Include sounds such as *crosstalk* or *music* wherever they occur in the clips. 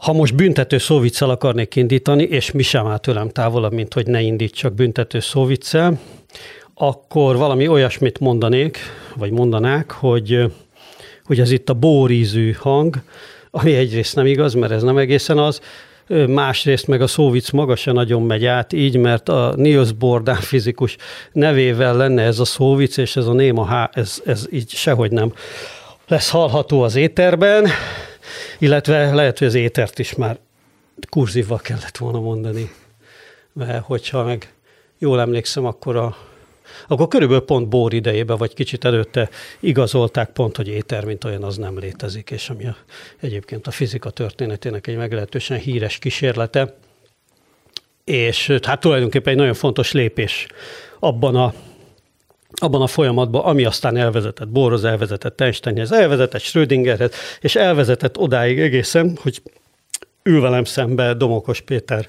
Ha most büntető szóviccel akarnék indítani, és mi sem áll tőlem távolabb, mint hogy ne indítsak büntető szóviccel, akkor valami olyasmit mondanék, vagy mondanák, hogy, hogy ez itt a bórízű hang, ami egyrészt nem igaz, mert ez nem egészen az, másrészt meg a szóvic maga se nagyon megy át, így, mert a Niels Bordán fizikus nevével lenne ez a szóvic, és ez a néma há, ez, ez így sehogy nem lesz hallható az éterben, illetve lehet, hogy az étert is már kurzívval kellett volna mondani, mert hogyha meg jól emlékszem, akkor a akkor körülbelül pont bór idejében, vagy kicsit előtte igazolták pont, hogy éter, mint olyan, az nem létezik, és ami a, egyébként a fizika történetének egy meglehetősen híres kísérlete, és hát tulajdonképpen egy nagyon fontos lépés abban a abban a folyamatban, ami aztán elvezetett Borhoz, elvezetett Einsteinhez, elvezetett Schrödingerhez, és elvezetett odáig egészen, hogy ül velem szembe Domokos Péter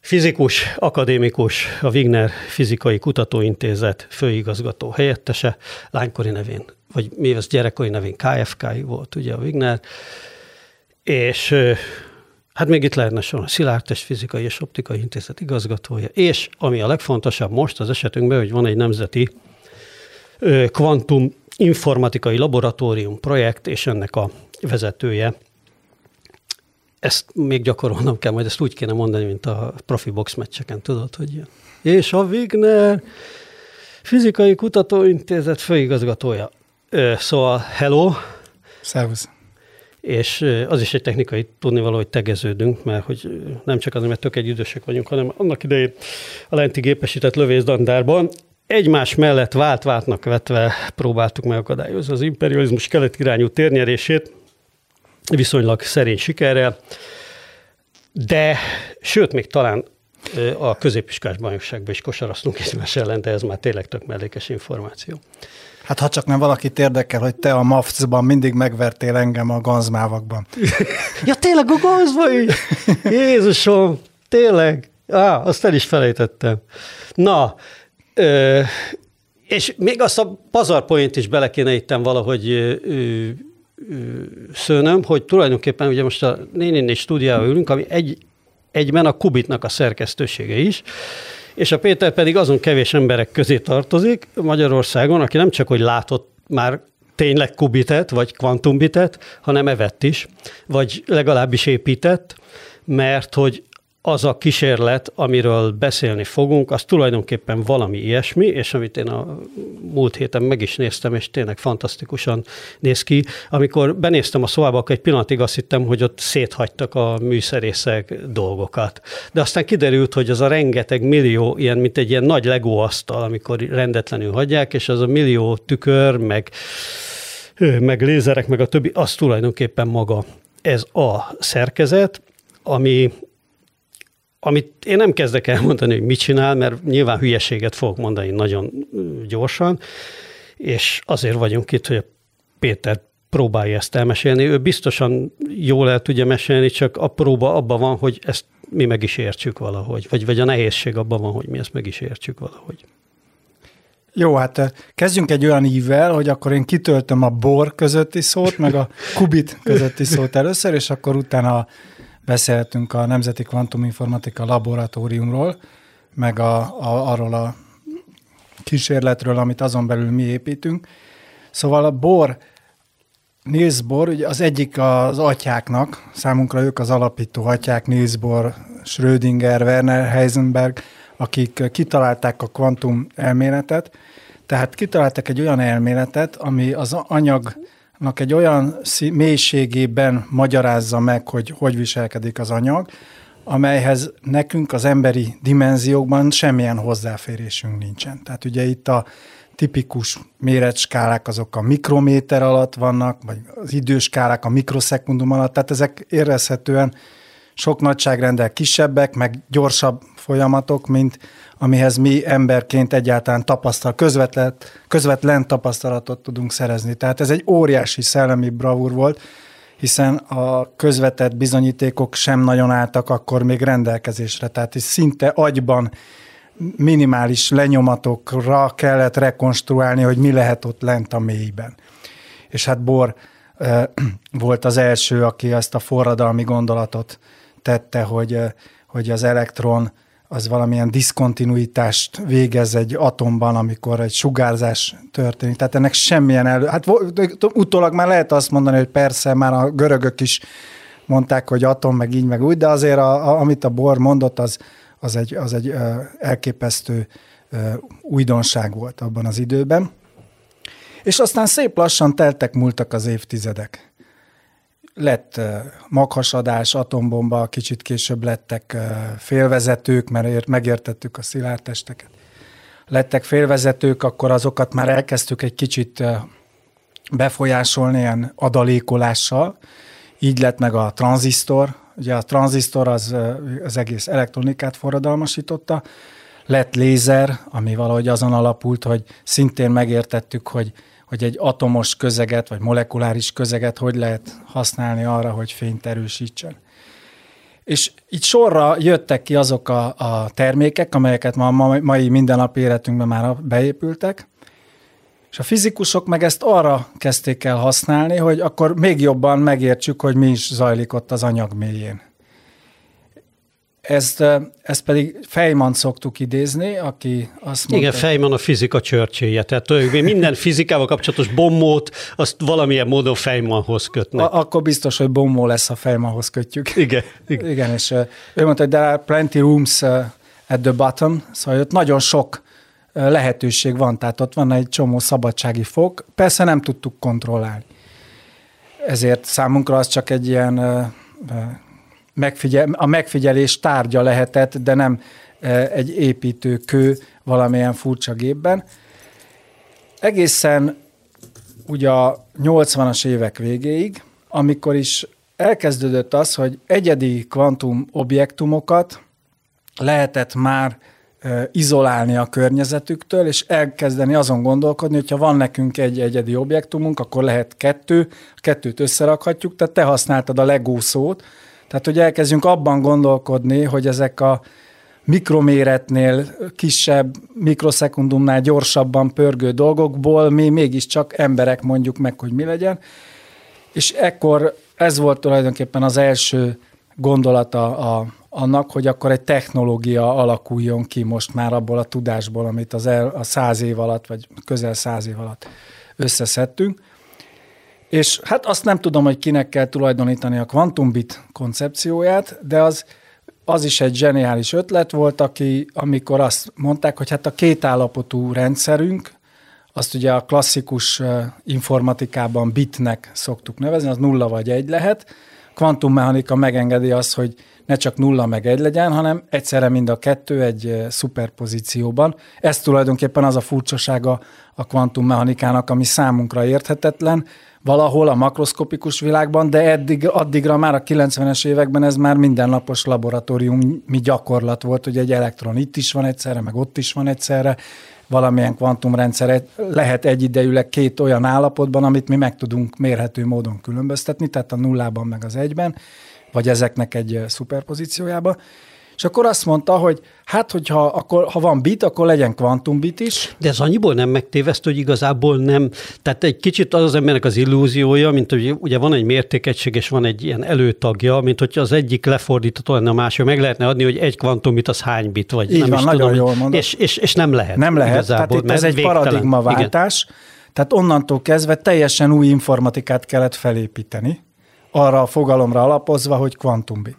Fizikus, akadémikus, a Wigner Fizikai Kutatóintézet főigazgató helyettese, lánykori nevén, vagy mi az gyerekkori nevén KFK volt ugye a Wigner, és hát még itt lehetne sorolni, Szilárdtest Fizikai és Optikai Intézet igazgatója, és ami a legfontosabb most az esetünkben, hogy van egy nemzeti kvantum informatikai laboratórium projekt, és ennek a vezetője ezt még gyakorolnom kell, majd ezt úgy kéne mondani, mint a profi box meccseken, tudod, hogy és a Wigner Fizikai Kutatóintézet főigazgatója. Szóval hello. Szervusz. És az is egy technikai tudnivaló, hogy tegeződünk, mert hogy nem csak azért, mert tök egy idősek vagyunk, hanem annak idején a lenti gépesített lövészlandárban egymás mellett vált-váltnak vetve próbáltuk megakadályozni az imperializmus kelet irányú térnyerését, viszonylag szerény sikerrel, de sőt, még talán a középiskás bajnokságban is kosaraztunk egymás ellen, de ez már tényleg tök mellékes információ. Hát ha csak nem valakit érdekel, hogy te a MAFC-ban mindig megvertél engem a ganzmávakban. *laughs* ja, tényleg a ganzba is? Jézusom, tényleg? Á, azt el is felejtettem. Na, ö, és még azt a pazarpoint is bele kéne itten valahogy ö, szőnöm, hogy tulajdonképpen ugye most a nénéni stúdiával ülünk, ami egy, egyben a Kubitnak a szerkesztősége is, és a Péter pedig azon kevés emberek közé tartozik Magyarországon, aki nem csak, hogy látott már tényleg kubitet, vagy kvantumbitet, hanem evett is, vagy legalábbis épített, mert hogy az a kísérlet, amiről beszélni fogunk, az tulajdonképpen valami ilyesmi, és amit én a múlt héten meg is néztem, és tényleg fantasztikusan néz ki. Amikor benéztem a szobába, akkor egy pillanatig azt hittem, hogy ott széthagytak a műszerészek dolgokat. De aztán kiderült, hogy az a rengeteg millió, ilyen, mint egy ilyen nagy legóasztal, amikor rendetlenül hagyják, és az a millió tükör, meg meg lézerek, meg a többi, az tulajdonképpen maga ez a szerkezet, ami amit én nem kezdek el mondani, hogy mit csinál, mert nyilván hülyeséget fogok mondani nagyon gyorsan, és azért vagyunk itt, hogy a Péter próbálja ezt elmesélni. Ő biztosan jól el tudja mesélni, csak a próba abban van, hogy ezt mi meg is értsük valahogy, vagy, vagy a nehézség abban van, hogy mi ezt meg is értsük valahogy. Jó, hát kezdjünk egy olyan ívvel, hogy akkor én kitöltöm a bor közötti szót, meg a kubit közötti szót először, és akkor utána beszéltünk a Nemzeti Kvantuminformatika Laboratóriumról, meg a, a, arról a kísérletről, amit azon belül mi építünk. Szóval a Bohr, Niels Bohr, ugye az egyik az atyáknak, számunkra ők az alapító atyák, Niels Bohr, Schrödinger, Werner Heisenberg, akik kitalálták a kvantum elméletet, tehát kitaláltak egy olyan elméletet, ami az anyag egy olyan mélységében magyarázza meg, hogy hogy viselkedik az anyag, amelyhez nekünk az emberi dimenziókban semmilyen hozzáférésünk nincsen. Tehát ugye itt a tipikus méretskálák azok a mikrométer alatt vannak, vagy az időskálák a mikroszekundum alatt, tehát ezek érezhetően sok nagyságrendel kisebbek, meg gyorsabb folyamatok, mint amihez mi emberként egyáltalán tapasztal, közvetlen, közvetlen tapasztalatot tudunk szerezni. Tehát ez egy óriási szellemi bravúr volt, hiszen a közvetett bizonyítékok sem nagyon álltak akkor még rendelkezésre. Tehát is szinte agyban minimális lenyomatokra kellett rekonstruálni, hogy mi lehet ott lent a mélyben. És hát Bor volt az első, aki ezt a forradalmi gondolatot tette, hogy, hogy az elektron az valamilyen diszkontinuitást végez egy atomban, amikor egy sugárzás történik. Tehát ennek semmilyen elő... Hát utólag már lehet azt mondani, hogy persze már a görögök is mondták, hogy atom, meg így, meg úgy, de azért a, a, amit a Bohr mondott, az, az egy, az egy elképesztő újdonság volt abban az időben. És aztán szép lassan teltek, múltak az évtizedek. Lett maghasadás, atombomba, kicsit később lettek félvezetők, mert megértettük a szilárd. Lettek félvezetők, akkor azokat már elkezdtük egy kicsit befolyásolni ilyen adalékolással. Így lett meg a tranzisztor. Ugye a tranzisztor az, az egész elektronikát forradalmasította. Lett lézer, ami valahogy azon alapult, hogy szintén megértettük, hogy hogy egy atomos közeget, vagy molekuláris közeget hogy lehet használni arra, hogy fényt erősítsen. És itt sorra jöttek ki azok a, a termékek, amelyeket ma a mai mindennapi életünkben már beépültek, és a fizikusok meg ezt arra kezdték el használni, hogy akkor még jobban megértsük, hogy mi is zajlik ott az anyag mélyén. Ezt, ezt pedig Feynman szoktuk idézni, aki azt mondta... Igen, Feynman a fizika csörcséje, tehát minden *laughs* fizikával kapcsolatos bombót, azt valamilyen módon Feynmanhoz kötnek. A, akkor biztos, hogy bombó lesz, ha Feynmanhoz kötjük. *laughs* Igen. Igen, igen és ő mondta, hogy there are plenty rooms at the bottom, szóval ott nagyon sok lehetőség van, tehát ott van egy csomó szabadsági fok, persze nem tudtuk kontrollálni. Ezért számunkra az csak egy ilyen megfigyel, a megfigyelés tárgya lehetett, de nem e, egy építő kő valamilyen furcsa gépben. Egészen ugye a 80-as évek végéig, amikor is elkezdődött az, hogy egyedi kvantum objektumokat lehetett már e, izolálni a környezetüktől, és elkezdeni azon gondolkodni, hogyha van nekünk egy egyedi objektumunk, akkor lehet kettő, kettőt összerakhatjuk, tehát te használtad a Lego szót, tehát, hogy elkezdjünk abban gondolkodni, hogy ezek a mikroméretnél kisebb, mikroszekundumnál gyorsabban pörgő dolgokból mi mégiscsak emberek mondjuk meg, hogy mi legyen. És ekkor ez volt tulajdonképpen az első gondolata a, annak, hogy akkor egy technológia alakuljon ki most már abból a tudásból, amit az el, a száz év alatt, vagy közel száz év alatt összeszedtünk. És hát azt nem tudom, hogy kinek kell tulajdonítani a kvantumbit koncepcióját, de az, az is egy zseniális ötlet volt, aki, amikor azt mondták, hogy hát a két állapotú rendszerünk, azt ugye a klasszikus informatikában bitnek szoktuk nevezni, az nulla vagy egy lehet. Kvantummechanika megengedi azt, hogy ne csak nulla meg egy legyen, hanem egyszerre mind a kettő egy szuperpozícióban. Ez tulajdonképpen az a furcsasága a kvantummechanikának, ami számunkra érthetetlen, valahol a makroszkopikus világban, de eddig, addigra már a 90-es években ez már mindennapos mi gyakorlat volt, hogy egy elektron itt is van egyszerre, meg ott is van egyszerre, valamilyen kvantumrendszer lehet egyidejűleg két olyan állapotban, amit mi meg tudunk mérhető módon különböztetni, tehát a nullában meg az egyben, vagy ezeknek egy szuperpozíciójában. És akkor azt mondta, hogy hát, hogyha akkor, ha van bit, akkor legyen kvantumbit is. De ez annyiból nem megtévesztő, hogy igazából nem, tehát egy kicsit az az embernek az illúziója, mint hogy ugye van egy mértékegység, és van egy ilyen előtagja, mint hogy az egyik lefordítható lenne a másik, meg lehetne adni, hogy egy kvantumbit az hány bit, vagy Így nem van, is nagyon tudom, jól mondod. És, és, és, nem lehet. Nem lehet, igazából, tehát itt ez egy paradigmaváltás, tehát onnantól kezdve teljesen új informatikát kellett felépíteni, arra a fogalomra alapozva, hogy kvantumbit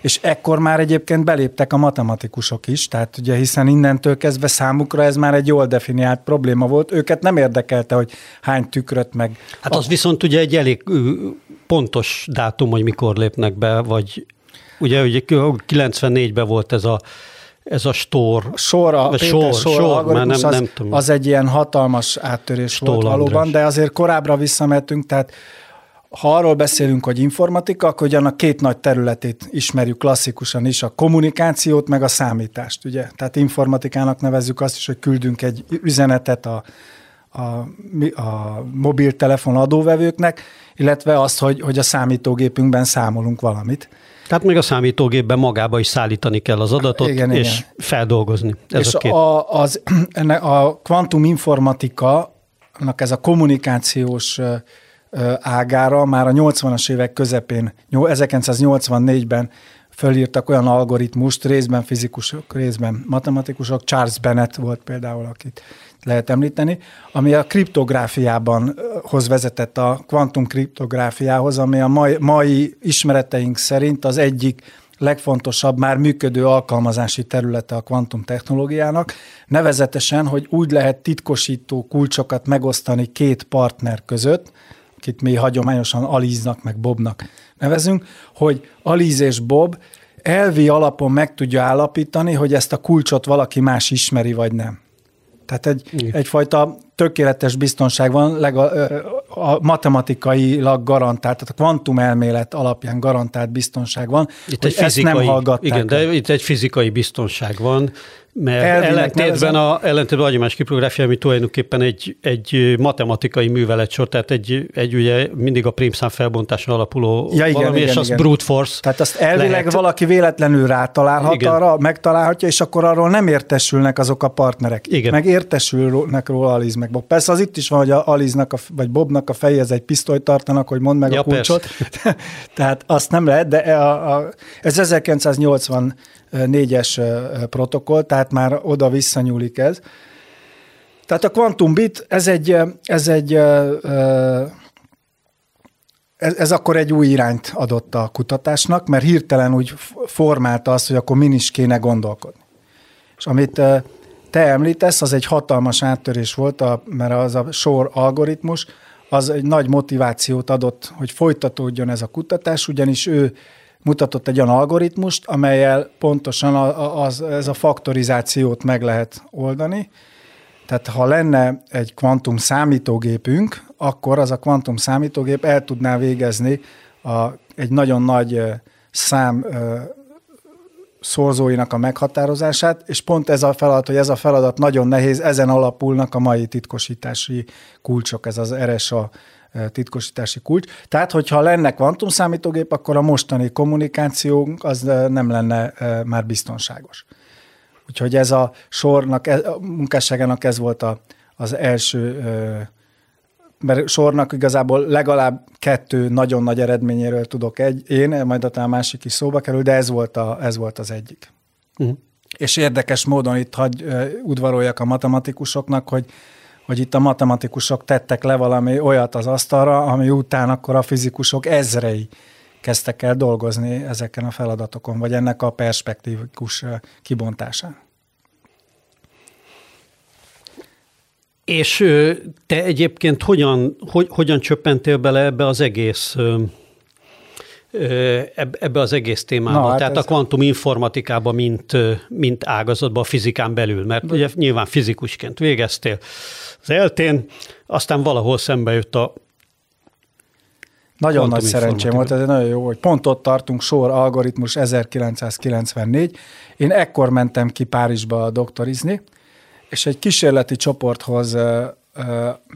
és ekkor már egyébként beléptek a matematikusok is, tehát ugye hiszen innentől kezdve számukra ez már egy jól definiált probléma volt, őket nem érdekelte, hogy hány tükröt meg... Hát az a... viszont ugye egy elég pontos dátum, hogy mikor lépnek be, vagy ugye, ugye 94-ben volt ez a ez a stor. Sor, a sor, sor, sor már nem, az, nem tudom. az egy ilyen hatalmas áttörés Stól volt valóban, András. de azért korábbra visszamentünk, tehát ha arról beszélünk, hogy informatika, akkor ugyan két nagy területét ismerjük klasszikusan is, a kommunikációt, meg a számítást, ugye? Tehát informatikának nevezzük azt is, hogy küldünk egy üzenetet a, a, a mobiltelefon adóvevőknek, illetve azt, hogy, hogy a számítógépünkben számolunk valamit. Tehát még a számítógépben magába is szállítani kell az adatot, igen, és igen. feldolgozni. Ez és a, két. a, az, *clears throat* a kvantum informatika, ez a kommunikációs ágára. Már a 80-as évek közepén, 1984-ben fölírtak olyan algoritmust, részben fizikusok, részben matematikusok, Charles Bennett volt például, akit lehet említeni, ami a kriptográfiában hoz vezetett a kvantum kriptográfiához, ami a mai, mai ismereteink szerint az egyik legfontosabb, már működő alkalmazási területe a kvantum technológiának, nevezetesen, hogy úgy lehet titkosító kulcsokat megosztani két partner között, akit mi hagyományosan Aliznak meg Bobnak nevezünk, hogy Aliz és Bob elvi alapon meg tudja állapítani, hogy ezt a kulcsot valaki más ismeri, vagy nem. Tehát egy, egyfajta tökéletes biztonság van, lega, a matematikailag garantált, tehát a kvantumelmélet alapján garantált biztonság van, itt egy fizikai, nem hallgatták. Igen, de itt egy fizikai biztonság van, mert Elvileg ellentétben a, ellentétben a hagyományos kriptográfia, ami tulajdonképpen egy, egy matematikai műveletsor, tehát egy, egy ugye mindig a prímszám felbontáson alapuló ja, igen, valami, igen, és az igen. brute force. Tehát azt elvileg lehet. valaki véletlenül rátalálhat igen. arra, megtalálhatja, és akkor arról nem értesülnek azok a partnerek. Igen. Meg értesülnek róla Aliz meg Bob. Persze az itt is van, hogy a Aliznak a, vagy Bobnak a fejhez egy pisztolyt tartanak, hogy mondd meg ja, a kulcsot. *laughs* Tehát azt nem lehet, de a, a, ez 1980 négyes protokoll, tehát már oda visszanyúlik ez. Tehát a Quantum Bit, ez egy, ez egy ez, ez akkor egy új irányt adott a kutatásnak, mert hirtelen úgy formálta azt, hogy akkor min is kéne gondolkodni. És amit te említesz, az egy hatalmas áttörés volt, a, mert az a sor algoritmus, az egy nagy motivációt adott, hogy folytatódjon ez a kutatás, ugyanis ő mutatott egy olyan algoritmust, amelyel pontosan az, ez a faktorizációt meg lehet oldani. Tehát ha lenne egy kvantum számítógépünk, akkor az a kvantum számítógép el tudná végezni a, egy nagyon nagy szám szorzóinak a meghatározását, és pont ez a feladat, hogy ez a feladat nagyon nehéz, ezen alapulnak a mai titkosítási kulcsok, ez az RSA titkosítási kulcs. Tehát, hogyha lenne kvantumszámítógép, akkor a mostani kommunikációnk az nem lenne már biztonságos. Úgyhogy ez a sornak, e, a munkásságának ez volt a, az első, mert sornak igazából legalább kettő nagyon nagy eredményéről tudok egy, én, majd a másik is szóba kerül, de ez volt, a, ez volt az egyik. Uh-huh. És érdekes módon itt hagy udvaroljak a matematikusoknak, hogy hogy itt a matematikusok tettek le valami olyat az asztalra, ami után akkor a fizikusok ezrei kezdtek el dolgozni ezeken a feladatokon, vagy ennek a perspektívikus kibontásán. És te egyébként hogyan, hogy, hogyan csöppentél bele ebbe az egész ebbe az egész témába, Na, hát tehát a kvantum informatikába, mint, mint ágazatba a fizikán belül, mert De... ugye nyilván fizikusként végeztél az eltén, aztán valahol szembe jött a nagyon nagy szerencsém volt, ez nagyon jó, hogy pont ott tartunk, sor algoritmus 1994. Én ekkor mentem ki Párizsba doktorizni, és egy kísérleti csoporthoz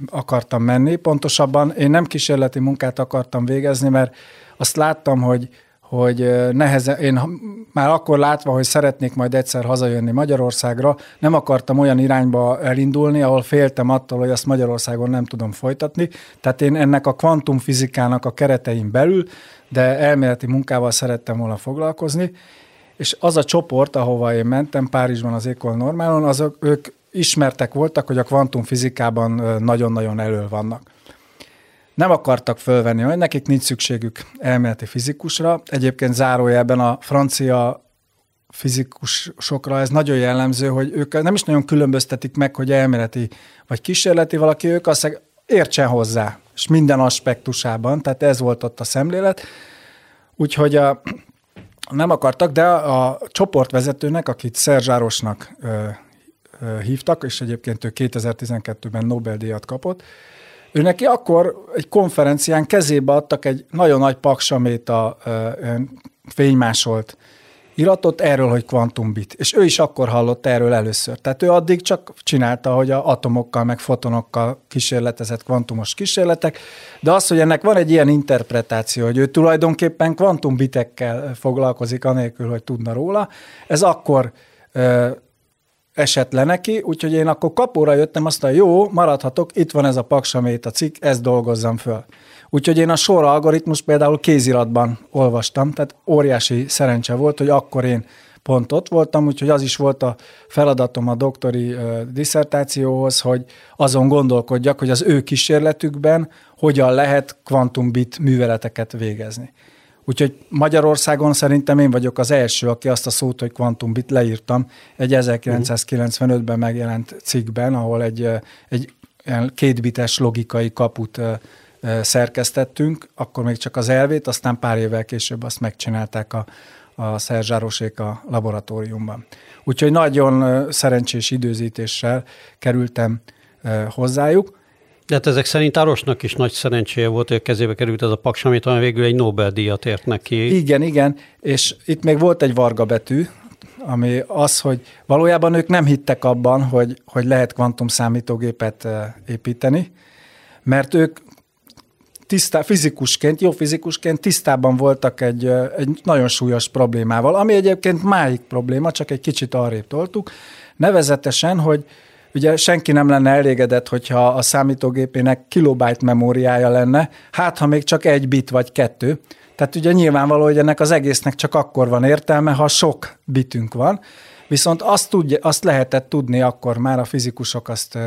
akartam menni. Pontosabban én nem kísérleti munkát akartam végezni, mert azt láttam, hogy, hogy nehezen, én már akkor látva, hogy szeretnék majd egyszer hazajönni Magyarországra, nem akartam olyan irányba elindulni, ahol féltem attól, hogy azt Magyarországon nem tudom folytatni. Tehát én ennek a kvantumfizikának a keretein belül, de elméleti munkával szerettem volna foglalkozni, és az a csoport, ahova én mentem, Párizsban az École Normálon, azok ők ismertek voltak, hogy a kvantumfizikában nagyon-nagyon elő vannak nem akartak fölvenni, hogy nekik nincs szükségük elméleti fizikusra. Egyébként zárójelben a francia fizikusokra ez nagyon jellemző, hogy ők nem is nagyon különböztetik meg, hogy elméleti vagy kísérleti valaki, ők azt értsen hozzá, és minden aspektusában, tehát ez volt ott a szemlélet. Úgyhogy a, nem akartak, de a, a csoportvezetőnek, akit Szerzsárosnak hívtak, és egyébként ő 2012-ben Nobel-díjat kapott, ő neki akkor egy konferencián kezébe adtak egy nagyon nagy paksaméta fénymásolt iratot erről, hogy kvantumbit. És ő is akkor hallott erről először. Tehát ő addig csak csinálta, hogy a atomokkal, meg fotonokkal kísérletezett kvantumos kísérletek, de az, hogy ennek van egy ilyen interpretáció, hogy ő tulajdonképpen kvantumbitekkel foglalkozik, anélkül, hogy tudna róla, ez akkor esett le neki, úgyhogy én akkor kapóra jöttem, azt a jó, maradhatok, itt van ez a paksamét a cikk, ezt dolgozzam föl. Úgyhogy én a sor algoritmus például kéziratban olvastam, tehát óriási szerencse volt, hogy akkor én pont ott voltam, úgyhogy az is volt a feladatom a doktori uh, diszertációhoz, hogy azon gondolkodjak, hogy az ő kísérletükben hogyan lehet kvantumbit műveleteket végezni. Úgyhogy Magyarországon szerintem én vagyok az első, aki azt a szót, hogy kvantumbit leírtam egy 1995-ben megjelent cikkben, ahol egy, egy kétbites logikai kaput szerkesztettünk, akkor még csak az elvét, aztán pár évvel később azt megcsinálták a, a Szerzsárosék a laboratóriumban. Úgyhogy nagyon szerencsés időzítéssel kerültem hozzájuk. De hát ezek szerint Arosnak is nagy szerencséje volt, hogy a kezébe került ez a paks, amit végül egy Nobel-díjat ért neki. Igen, igen, és itt még volt egy varga betű, ami az, hogy valójában ők nem hittek abban, hogy, hogy lehet kvantum számítógépet építeni, mert ők tisztá, fizikusként, jó fizikusként tisztában voltak egy, egy nagyon súlyos problémával, ami egyébként máig probléma, csak egy kicsit arrébb toltuk, nevezetesen, hogy ugye senki nem lenne elégedett, hogyha a számítógépének kilobájt memóriája lenne, hát ha még csak egy bit vagy kettő, tehát ugye nyilvánvaló, hogy ennek az egésznek csak akkor van értelme, ha sok bitünk van, viszont azt, tudja, azt lehetett tudni akkor már a fizikusok azt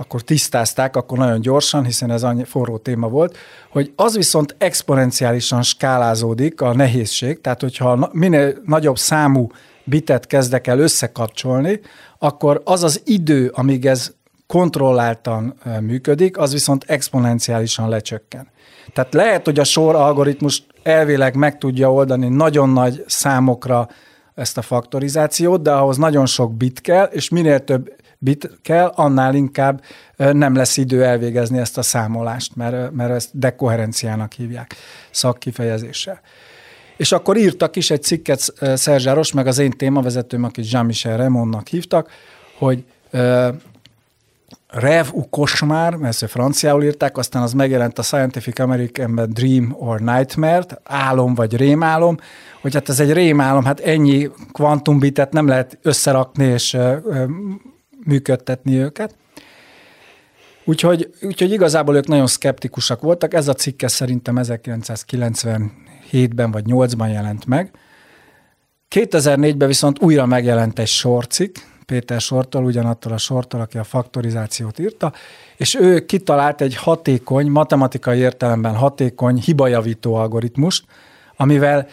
akkor tisztázták, akkor nagyon gyorsan, hiszen ez annyi forró téma volt, hogy az viszont exponenciálisan skálázódik a nehézség, tehát hogyha minél nagyobb számú bitet kezdek el összekapcsolni, akkor az az idő, amíg ez kontrolláltan működik, az viszont exponenciálisan lecsökken. Tehát lehet, hogy a sor algoritmus elvileg meg tudja oldani nagyon nagy számokra ezt a faktorizációt, de ahhoz nagyon sok bit kell, és minél több bit kell, annál inkább nem lesz idő elvégezni ezt a számolást, mert, mert ezt dekoherenciának hívják szakkifejezéssel. És akkor írtak is egy cikket Szerzsáros, meg az én témavezetőm, akit Jean-Michel Raymondnak hívtak, hogy uh, Rev u koshmár, mert ezt franciául írták, aztán az megjelent a Scientific Americanben Dream or Nightmare, álom vagy rémálom, hogy hát ez egy rémálom, hát ennyi kvantumbitet nem lehet összerakni és uh, működtetni őket. Úgyhogy, úgyhogy igazából ők nagyon szkeptikusak voltak. Ez a cikke szerintem 1997-ben vagy 8-ban jelent meg. 2004-ben viszont újra megjelent egy sorcikk, Péter Sortól, ugyanattól a Sortól, aki a faktorizációt írta, és ő kitalált egy hatékony, matematikai értelemben hatékony hibajavító algoritmust, amivel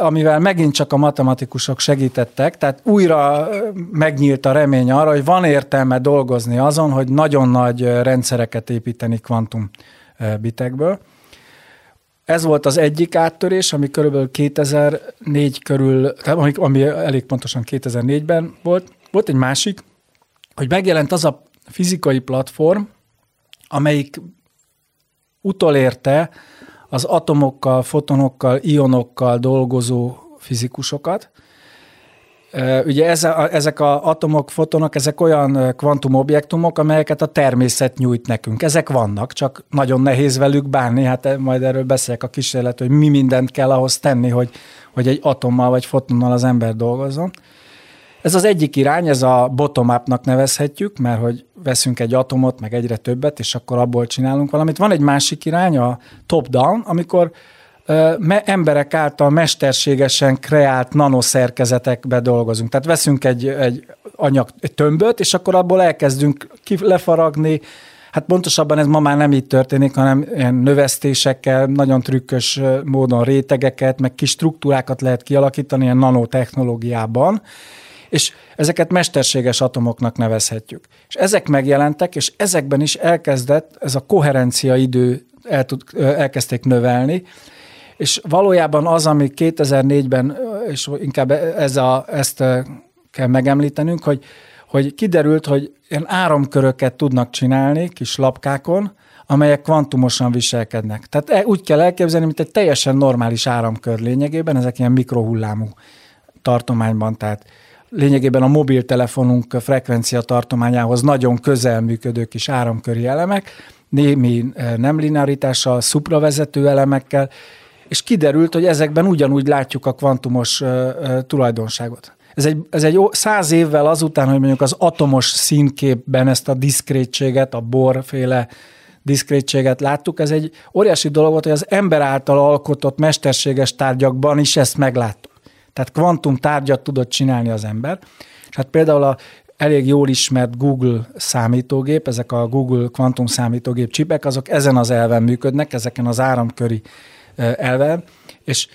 amivel megint csak a matematikusok segítettek, tehát újra megnyílt a remény arra, hogy van értelme dolgozni azon, hogy nagyon nagy rendszereket építeni kvantum bitekből. Ez volt az egyik áttörés, ami körülbelül 2004 körül, ami, ami elég pontosan 2004-ben volt. Volt egy másik, hogy megjelent az a fizikai platform, amelyik utolérte az atomokkal, fotonokkal, ionokkal dolgozó fizikusokat. Ugye ezek a atomok, fotonok, ezek olyan kvantumobjektumok, amelyeket a természet nyújt nekünk. Ezek vannak, csak nagyon nehéz velük bánni, hát majd erről beszélek a kísérlet, hogy mi mindent kell ahhoz tenni, hogy, hogy egy atommal vagy fotonnal az ember dolgozzon. Ez az egyik irány, ez a bottom-upnak nevezhetjük, mert hogy veszünk egy atomot, meg egyre többet, és akkor abból csinálunk valamit. Van egy másik irány, a top-down, amikor emberek által mesterségesen kreált nanoszerkezetekbe dolgozunk. Tehát veszünk egy, egy anyag, egy tömböt, és akkor abból elkezdünk lefaragni, Hát pontosabban ez ma már nem így történik, hanem ilyen növesztésekkel, nagyon trükkös módon rétegeket, meg kis struktúrákat lehet kialakítani ilyen nanotechnológiában, és ezeket mesterséges atomoknak nevezhetjük. És ezek megjelentek, és ezekben is elkezdett ez a koherencia idő el tud, elkezdték növelni, és valójában az, ami 2004-ben, és inkább ez a, ezt kell megemlítenünk, hogy, hogy kiderült, hogy ilyen áramköröket tudnak csinálni kis lapkákon, amelyek kvantumosan viselkednek. Tehát e, úgy kell elképzelni, mint egy teljesen normális áramkör lényegében, ezek ilyen mikrohullámú tartományban, tehát lényegében a mobiltelefonunk frekvencia tartományához nagyon közel működő kis áramköri elemek, némi nem linearitással, szupravezető elemekkel, és kiderült, hogy ezekben ugyanúgy látjuk a kvantumos tulajdonságot. ez egy, ez egy száz évvel azután, hogy mondjuk az atomos színképben ezt a diszkrétséget, a borféle diszkrétséget láttuk, ez egy óriási dolog volt, hogy az ember által alkotott mesterséges tárgyakban is ezt megláttuk. Tehát kvantum tárgyat tudott csinálni az ember. És hát például a elég jól ismert Google számítógép, ezek a Google kvantum számítógép csipek, azok ezen az elven működnek, ezeken az áramköri elven, és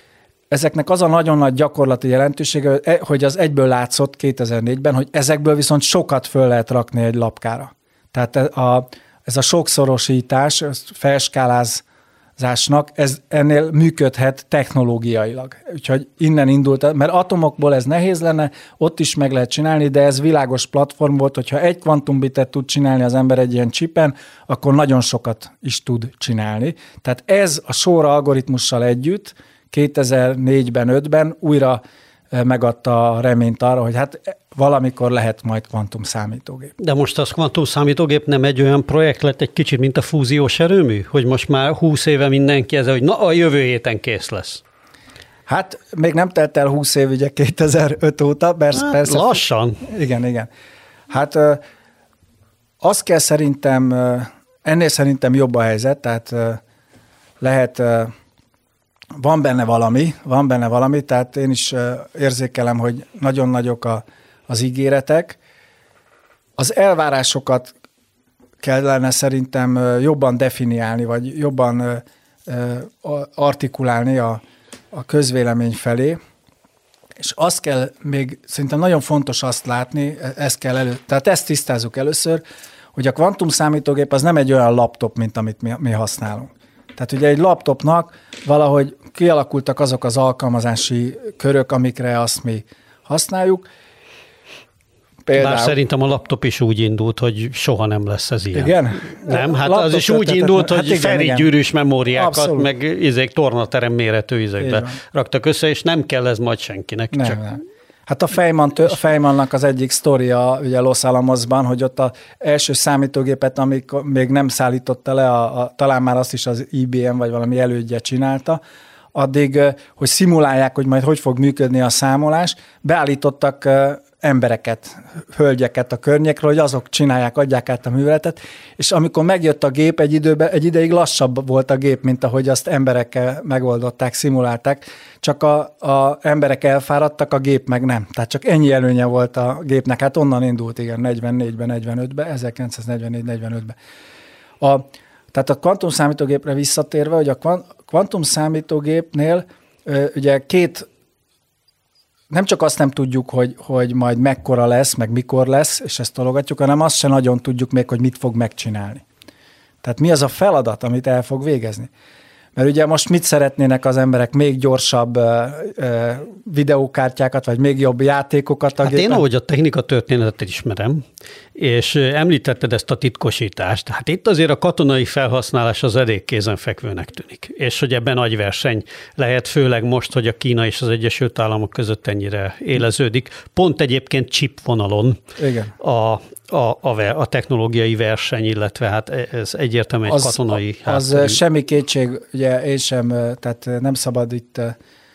ezeknek az a nagyon nagy gyakorlati jelentősége, e, hogy az egyből látszott 2004-ben, hogy ezekből viszont sokat föl lehet rakni egy lapkára. Tehát a, ez a sokszorosítás, felskáláz zásnak, ez ennél működhet technológiailag. Úgyhogy innen indult, mert atomokból ez nehéz lenne, ott is meg lehet csinálni, de ez világos platform volt, hogyha egy kvantumbitet tud csinálni az ember egy ilyen csipen, akkor nagyon sokat is tud csinálni. Tehát ez a sorra algoritmussal együtt 2004-ben, 5-ben újra megadta a reményt arra, hogy hát valamikor lehet majd kvantum számítógép. De most az kvantum számítógép nem egy olyan projekt lett egy kicsit, mint a fúziós erőmű? Hogy most már 20 éve mindenki ez, hogy na a jövő héten kész lesz. Hát még nem telt el 20 év, ugye 2005 óta, persze. Hát, persze lassan. Igen, igen. Hát azt kell szerintem, ennél szerintem jobb a helyzet, tehát lehet van benne valami, van benne valami, tehát én is érzékelem, hogy nagyon nagyok a, az ígéretek. Az elvárásokat kellene szerintem jobban definiálni, vagy jobban artikulálni a, a közvélemény felé, és azt kell még, szerintem nagyon fontos azt látni, e, ezt kell elő, tehát ezt tisztázzuk először, hogy a kvantum számítógép az nem egy olyan laptop, mint amit mi, mi használunk. Tehát ugye egy laptopnak valahogy kialakultak azok az alkalmazási körök, amikre azt mi használjuk. Például... Bár szerintem a laptop is úgy indult, hogy soha nem lesz ez ilyen. Igen? Nem, hát az is úgy indult, hát hogy hát feri gyűrűs memóriákat, Abszolút. meg izék, tornaterem méretű izékbe raktak össze, és nem kell ez majd senkinek. Nem, csak... nem. Hát a Feynman, a Feynmannak az egyik sztoria ugye Los Alamosban, hogy ott az első számítógépet, amik még nem szállította le, a, a, talán már azt is az IBM vagy valami elődje csinálta, addig, hogy szimulálják, hogy majd hogy fog működni a számolás, beállítottak embereket, hölgyeket a környékről, hogy azok csinálják, adják át a műveletet, és amikor megjött a gép, egy, időben, egy ideig lassabb volt a gép, mint ahogy azt emberekkel megoldották, szimulálták, csak a, a emberek elfáradtak, a gép meg nem. Tehát csak ennyi előnye volt a gépnek, hát onnan indult, igen, 44-ben, 45-ben, 1944-45-ben. A, tehát a kvantum számítógépre visszatérve, hogy a kvantum számítógépnél ugye két nem csak azt nem tudjuk, hogy, hogy majd mekkora lesz, meg mikor lesz, és ezt tologatjuk, hanem azt sem nagyon tudjuk még, hogy mit fog megcsinálni. Tehát mi az a feladat, amit el fog végezni. Mert ugye most mit szeretnének az emberek? Még gyorsabb uh, uh, videókártyákat, vagy még jobb játékokat? Hát én, ahogy a technika történetet ismerem, és említetted ezt a titkosítást, hát itt azért a katonai felhasználás az elég kézenfekvőnek tűnik. És hogy ebben nagy verseny lehet, főleg most, hogy a Kína és az Egyesült Államok között ennyire éleződik. Pont egyébként chip vonalon Igen. A, a, a, a technológiai verseny, illetve hát e, ez egyértelműen egy az, katonai Az hátterű. semmi kétség, ugye én sem, tehát nem szabad itt,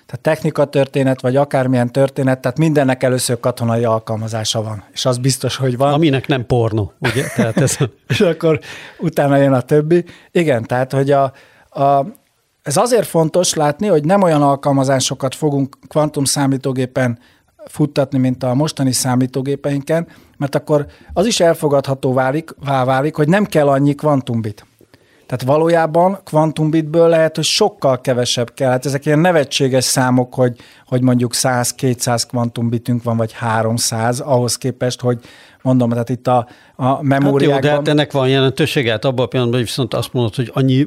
tehát technika történet, vagy akármilyen történet, tehát mindennek először katonai alkalmazása van, és az biztos, hogy van. Aminek nem porno, ugye? Tehát ez... *laughs* és akkor utána jön a többi. Igen, tehát, hogy a, a, ez azért fontos látni, hogy nem olyan alkalmazásokat fogunk kvantum számítógépen futtatni, mint a mostani számítógépeinken, mert akkor az is elfogadható válik, válik, hogy nem kell annyi kvantumbit. Tehát valójában kvantumbitből lehet, hogy sokkal kevesebb kell. Hát ezek ilyen nevetséges számok, hogy, hogy mondjuk 100-200 kvantumbitünk van, vagy 300, ahhoz képest, hogy mondom, tehát itt a, a memóriákban... Hát jó, de hát ennek van jelentősége, hát abban a pillanatban viszont azt mondod, hogy annyi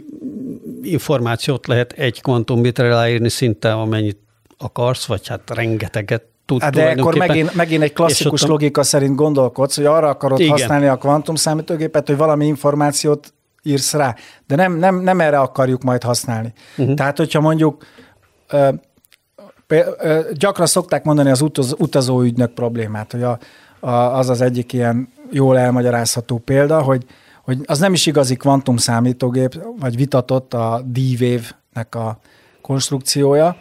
információt lehet egy kvantumbitre ráírni szinte, amennyit akarsz, vagy hát rengeteget tud hát De akkor megint, megint egy klasszikus ott, logika szerint gondolkodsz, hogy arra akarod igen. használni a kvantum számítógépet, hogy valami információt írsz rá, de nem, nem, nem erre akarjuk majd használni. Uh-huh. Tehát, hogyha mondjuk ö, ö, gyakran szokták mondani az utaz, utazóügynök problémát, hogy a, a, az az egyik ilyen jól elmagyarázható példa, hogy, hogy az nem is igazi kvantum számítógép, vagy vitatott a D-Wave-nek a konstrukciója,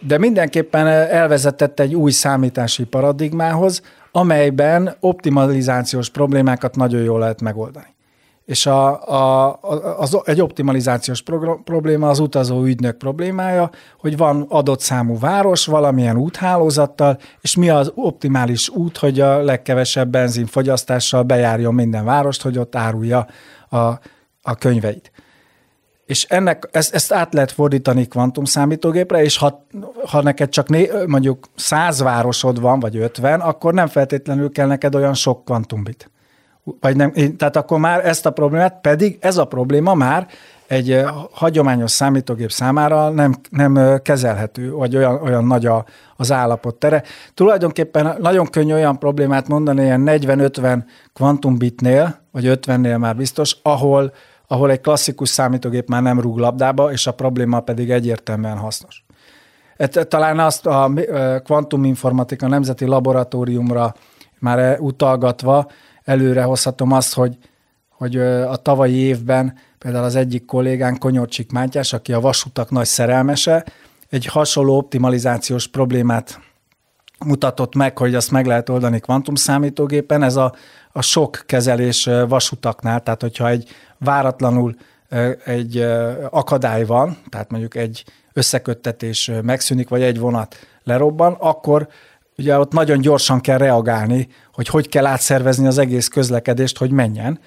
de mindenképpen elvezetett egy új számítási paradigmához, amelyben optimalizációs problémákat nagyon jól lehet megoldani. És a, a, az, egy optimalizációs probléma az utazó ügynök problémája, hogy van adott számú város valamilyen úthálózattal, és mi az optimális út, hogy a legkevesebb benzinfogyasztással bejárjon minden várost, hogy ott árulja a, a könyveit. És ennek, ezt, ezt át lehet fordítani kvantum számítógépre, és ha, ha neked csak né, mondjuk száz városod van, vagy ötven, akkor nem feltétlenül kell neked olyan sok kvantumbit. Vagy nem, tehát akkor már ezt a problémát, pedig ez a probléma már egy hagyományos számítógép számára nem, nem kezelhető, vagy olyan, olyan nagy a, az állapot tere. Tulajdonképpen nagyon könnyű olyan problémát mondani, ilyen 40-50 kvantumbitnél, vagy 50-nél már biztos, ahol ahol egy klasszikus számítógép már nem rúg labdába, és a probléma pedig egyértelműen hasznos. Talán azt a kvantuminformatika nemzeti laboratóriumra már utalgatva előre hozhatom azt, hogy, hogy a tavalyi évben például az egyik kollégán Konyorcsik Mátyás, aki a vasutak nagy szerelmese, egy hasonló optimalizációs problémát mutatott meg, hogy azt meg lehet oldani kvantumszámítógépen. Ez a, a sok kezelés vasutaknál, tehát hogyha egy váratlanul egy akadály van, tehát mondjuk egy összeköttetés megszűnik, vagy egy vonat lerobban, akkor ugye ott nagyon gyorsan kell reagálni, hogy hogy kell átszervezni az egész közlekedést, hogy menjen.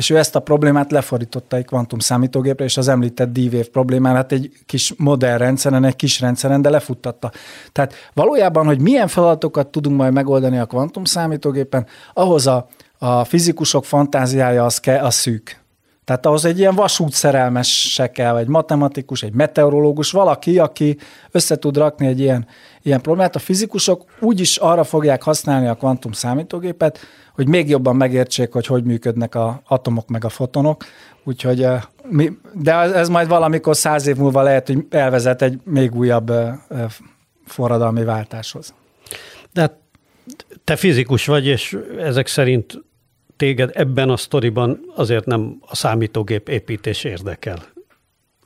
És ő ezt a problémát lefordította egy kvantum számítógépre, és az említett D-Wave problémát hát egy kis modern rendszeren, egy kis rendszeren, de lefuttatta. Tehát valójában, hogy milyen feladatokat tudunk majd megoldani a kvantum számítógépen, ahhoz a, a fizikusok fantáziája az, ke, az szűk. Tehát ahhoz egy ilyen vasút szerelmes se kell, egy matematikus, egy meteorológus, valaki, aki össze tud rakni egy ilyen, ilyen problémát. A fizikusok úgyis arra fogják használni a kvantum számítógépet, hogy még jobban megértsék, hogy hogy működnek a atomok meg a fotonok. Úgyhogy, de ez majd valamikor száz év múlva lehet, hogy elvezet egy még újabb forradalmi váltáshoz. De te fizikus vagy, és ezek szerint téged ebben a sztoriban azért nem a számítógép építés érdekel,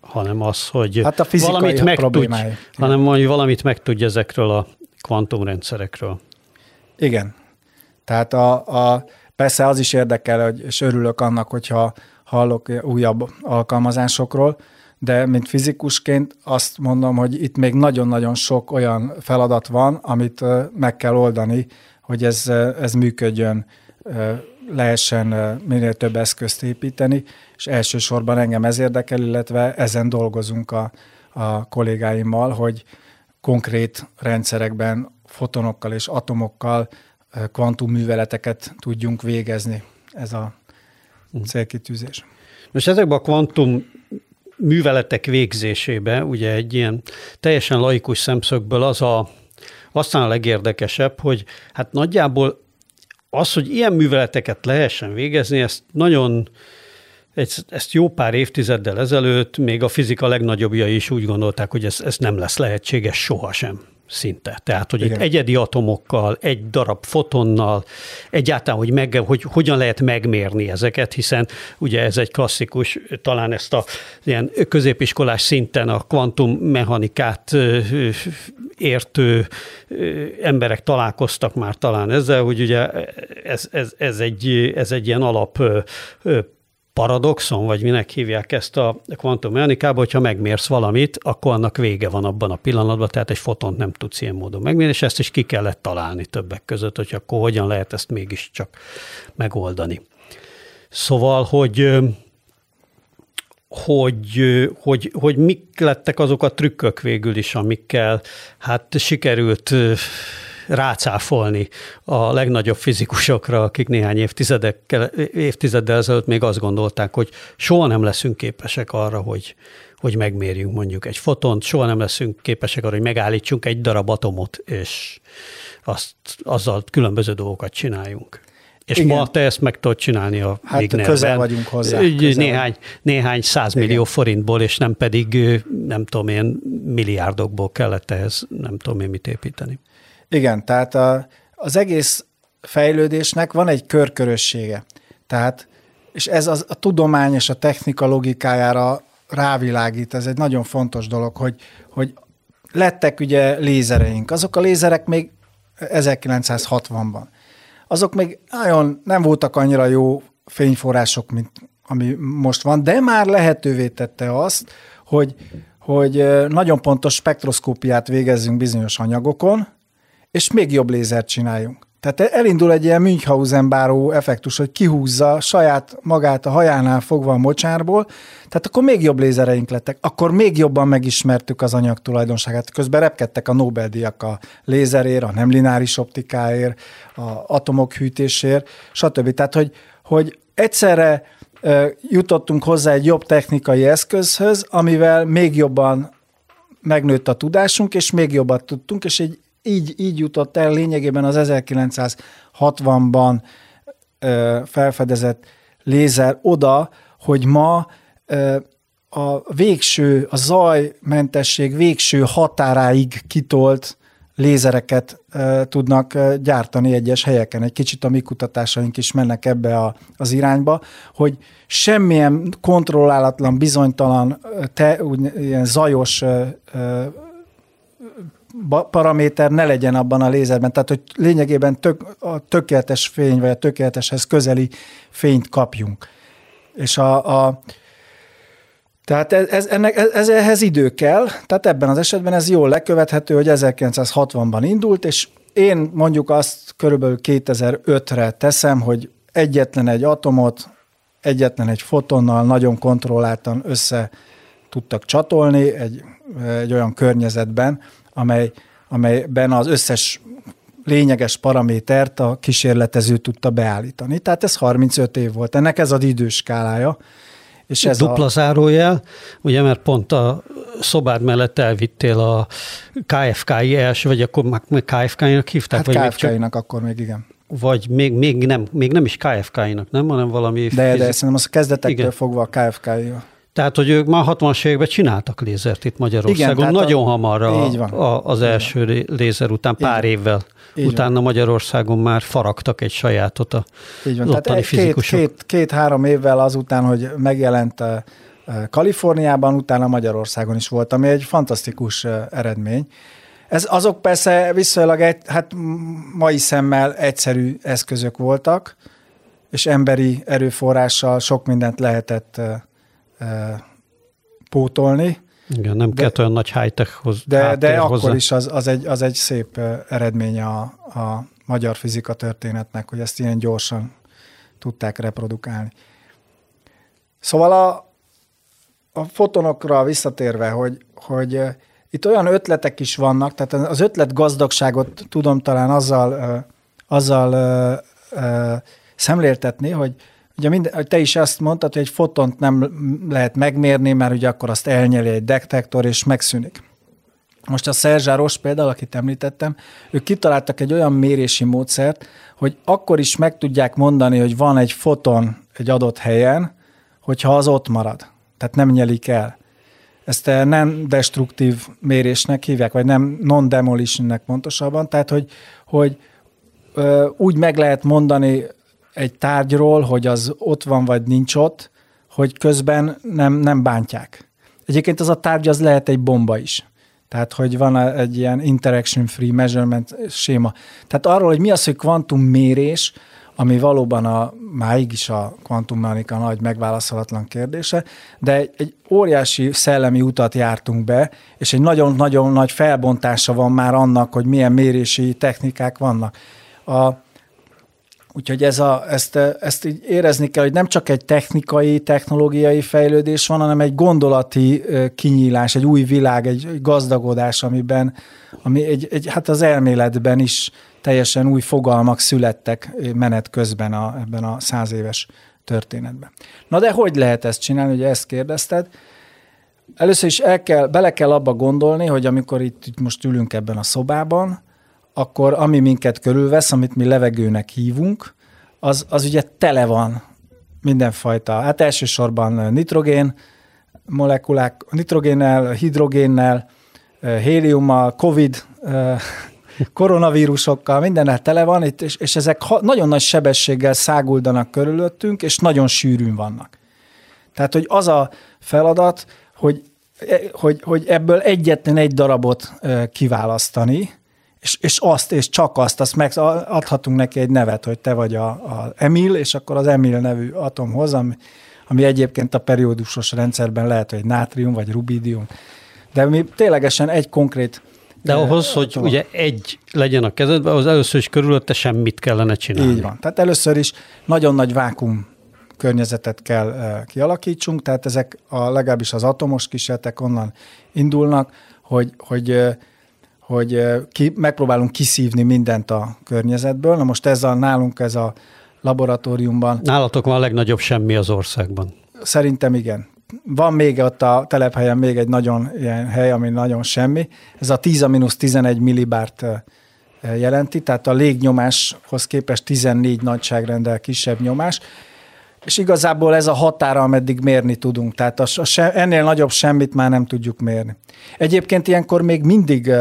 hanem az, hogy hát a valamit megtudj, hanem hogy valamit megtudj ezekről a kvantumrendszerekről. Igen. Tehát a, a, persze az is érdekel, hogy, és örülök annak, hogyha hallok újabb alkalmazásokról, de mint fizikusként azt mondom, hogy itt még nagyon-nagyon sok olyan feladat van, amit meg kell oldani, hogy ez, ez működjön lehessen minél több eszközt építeni, és elsősorban engem ez érdekel, illetve ezen dolgozunk a, a kollégáimmal, hogy konkrét rendszerekben fotonokkal és atomokkal kvantumműveleteket tudjunk végezni. Ez a célkitűzés. Most ezekben a kvantum műveletek végzésébe, ugye egy ilyen teljesen laikus szemszögből az a, aztán a legérdekesebb, hogy hát nagyjából az, hogy ilyen műveleteket lehessen végezni, ezt nagyon ezt, ezt jó pár évtizeddel ezelőtt még a fizika legnagyobbjai is úgy gondolták, hogy ez, ez nem lesz lehetséges sohasem szinte. Tehát, hogy egy egyedi atomokkal, egy darab fotonnal, egyáltalán, hogy, meg, hogy hogyan lehet megmérni ezeket, hiszen ugye ez egy klasszikus, talán ezt a ilyen középiskolás szinten a kvantummechanikát értő emberek találkoztak már talán ezzel, hogy ugye ez, ez, ez, egy, ez egy ilyen alap paradoxon, vagy minek hívják ezt a kvantummechanikában, hogyha megmérsz valamit, akkor annak vége van abban a pillanatban, tehát egy fotont nem tudsz ilyen módon megmérni, és ezt is ki kellett találni többek között, hogy akkor hogyan lehet ezt mégiscsak megoldani. Szóval, hogy hogy, hogy, hogy mik lettek azok a trükkök végül is, amikkel hát sikerült rácáfolni a legnagyobb fizikusokra, akik néhány évtizedekkel, évtizeddel ezelőtt még azt gondolták, hogy soha nem leszünk képesek arra, hogy, hogy megmérjünk mondjuk egy fotont, soha nem leszünk képesek arra, hogy megállítsunk egy darab atomot, és azt, azzal különböző dolgokat csináljunk. És Igen. ma te ezt meg tudod csinálni a hát Wignerben. közel vagyunk hozzá. Közel néhány, néhány százmillió Igen. forintból, és nem pedig nem tudom én milliárdokból kellett ehhez nem tudom én mit építeni. Igen, tehát a, az egész fejlődésnek van egy körkörössége. Tehát, és ez az, a tudomány és a technika logikájára rávilágít, ez egy nagyon fontos dolog, hogy, hogy lettek ugye lézereink. Azok a lézerek még 1960-ban. Azok még nagyon nem voltak annyira jó fényforrások, mint ami most van, de már lehetővé tette azt, hogy, hogy nagyon pontos spektroszkópiát végezzünk bizonyos anyagokon, és még jobb lézert csináljunk. Tehát elindul egy ilyen Münchhausen báró effektus, hogy kihúzza saját magát a hajánál fogva a mocsárból, tehát akkor még jobb lézereink lettek, akkor még jobban megismertük az anyag tulajdonságát. Közben repkedtek a Nobel-díjak a lézerért, a nem lineáris optikáért, a atomok hűtésért, stb. Tehát, hogy, hogy egyszerre jutottunk hozzá egy jobb technikai eszközhöz, amivel még jobban megnőtt a tudásunk, és még jobban tudtunk, és egy így, így jutott el lényegében az 1960-ban ö, felfedezett lézer oda, hogy ma ö, a végső, a zajmentesség végső határáig kitolt lézereket e, tudnak gyártani egyes helyeken. Egy kicsit a mi kutatásaink is mennek ebbe a, az irányba, hogy semmilyen kontrollálatlan, bizonytalan, te, úgy, ilyen zajos e, paraméter ne legyen abban a lézerben, tehát hogy lényegében tök, a tökéletes fény, vagy a tökéleteshez közeli fényt kapjunk. És a, a tehát ez, ez, ennek, ez, ez ehhez idő kell, tehát ebben az esetben ez jól lekövethető, hogy 1960-ban indult, és én mondjuk azt körülbelül 2005-re teszem, hogy egyetlen egy atomot, egyetlen egy fotonnal nagyon kontrolláltan össze tudtak csatolni egy, egy olyan környezetben, amely, amelyben az összes lényeges paramétert a kísérletező tudta beállítani. Tehát ez 35 év volt. Ennek ez az időskálája. És ez Dupla a... zárójel, ugye, mert pont a szobád mellett elvittél a KFK-i első, vagy akkor már KFK-nak hívták? Hát vagy KFK-nak csak... akkor még igen. Vagy még, még, nem, még nem is KFK-nak, nem, hanem valami... De, fizik... de szerintem az a kezdetektől igen. fogva a KFK-i tehát, hogy ők már 60-as években csináltak lézert itt Magyarországon, Igen, nagyon a, hamar a, a, az első lézer után, pár így évvel. Így Utána van. Magyarországon már faragtak egy sajátot a így van. Tehát egy, fizikusok. Két, két, két-három évvel azután, hogy megjelent Kaliforniában, utána Magyarországon is volt, ami egy fantasztikus eredmény. Ez azok persze viszonylag egy, hát mai szemmel egyszerű eszközök voltak, és emberi erőforrással sok mindent lehetett pótolni. Igen, nem kell olyan nagy high-techhoz. De, de akkor hozzá. is az, az, egy, az egy szép eredménye a, a magyar fizika történetnek, hogy ezt ilyen gyorsan tudták reprodukálni. Szóval a, a fotonokra visszatérve, hogy, hogy itt olyan ötletek is vannak, tehát az ötlet gazdagságot tudom talán azzal, azzal szemléltetni, hogy Ugye mind, te is azt mondtad, hogy egy fotont nem lehet megmérni, mert ugye akkor azt elnyeli egy detektor, és megszűnik. Most a Szerzsáros például, akit említettem, ők kitaláltak egy olyan mérési módszert, hogy akkor is meg tudják mondani, hogy van egy foton egy adott helyen, hogyha az ott marad. Tehát nem nyelik el. Ezt nem destruktív mérésnek hívják, vagy nem non-demolitionnek pontosabban. Tehát, hogy, hogy úgy meg lehet mondani egy tárgyról, hogy az ott van vagy nincs ott, hogy közben nem, nem bántják. Egyébként az a tárgy az lehet egy bomba is. Tehát, hogy van egy ilyen interaction free measurement séma. Tehát arról, hogy mi az, hogy kvantummérés, ami valóban a, máig is a kvantummechanika nagy megválaszolatlan kérdése, de egy, egy óriási szellemi utat jártunk be, és egy nagyon-nagyon nagy felbontása van már annak, hogy milyen mérési technikák vannak. A, Úgyhogy ez a, ezt, ezt így érezni kell, hogy nem csak egy technikai, technológiai fejlődés van, hanem egy gondolati kinyílás, egy új világ, egy gazdagodás, amiben, ami egy, egy, hát az elméletben is teljesen új fogalmak születtek menet közben a, ebben a száz éves történetben. Na de hogy lehet ezt csinálni, ugye ezt kérdezted. Először is el kell, bele kell abba gondolni, hogy amikor itt, itt most ülünk ebben a szobában, akkor ami minket körülvesz, amit mi levegőnek hívunk, az, az ugye tele van mindenfajta, hát elsősorban nitrogén molekulák, nitrogénnel, hidrogénnel, héliummal, covid, *laughs* koronavírusokkal, mindennel tele van, és, és ezek nagyon nagy sebességgel száguldanak körülöttünk, és nagyon sűrűn vannak. Tehát, hogy az a feladat, hogy hogy, hogy ebből egyetlen egy darabot kiválasztani, és, és azt, és csak azt, azt megadhatunk neki egy nevet, hogy te vagy a, a Emil, és akkor az Emil nevű atomhoz, ami, ami egyébként a periódusos rendszerben lehet, hogy nátrium vagy rubidium, de mi ténylegesen egy konkrét de ahhoz, hogy atom. ugye egy legyen a kezedben, az először is körülötte semmit kellene csinálni. Így van. Tehát először is nagyon nagy vákum környezetet kell kialakítsunk, tehát ezek a, legalábbis az atomos kísérletek onnan indulnak, hogy, hogy hogy ki, megpróbálunk kiszívni mindent a környezetből. Na most ez a, nálunk ez a laboratóriumban. Nálatok van a legnagyobb semmi az országban. Szerintem igen. Van még ott a telephelyen még egy nagyon ilyen hely, ami nagyon semmi. Ez a 10-11 millibárt jelenti, tehát a légnyomáshoz képest 14 nagyságrendel kisebb nyomás, és igazából ez a határa, ameddig mérni tudunk. Tehát a, a se, ennél nagyobb semmit már nem tudjuk mérni. Egyébként ilyenkor még mindig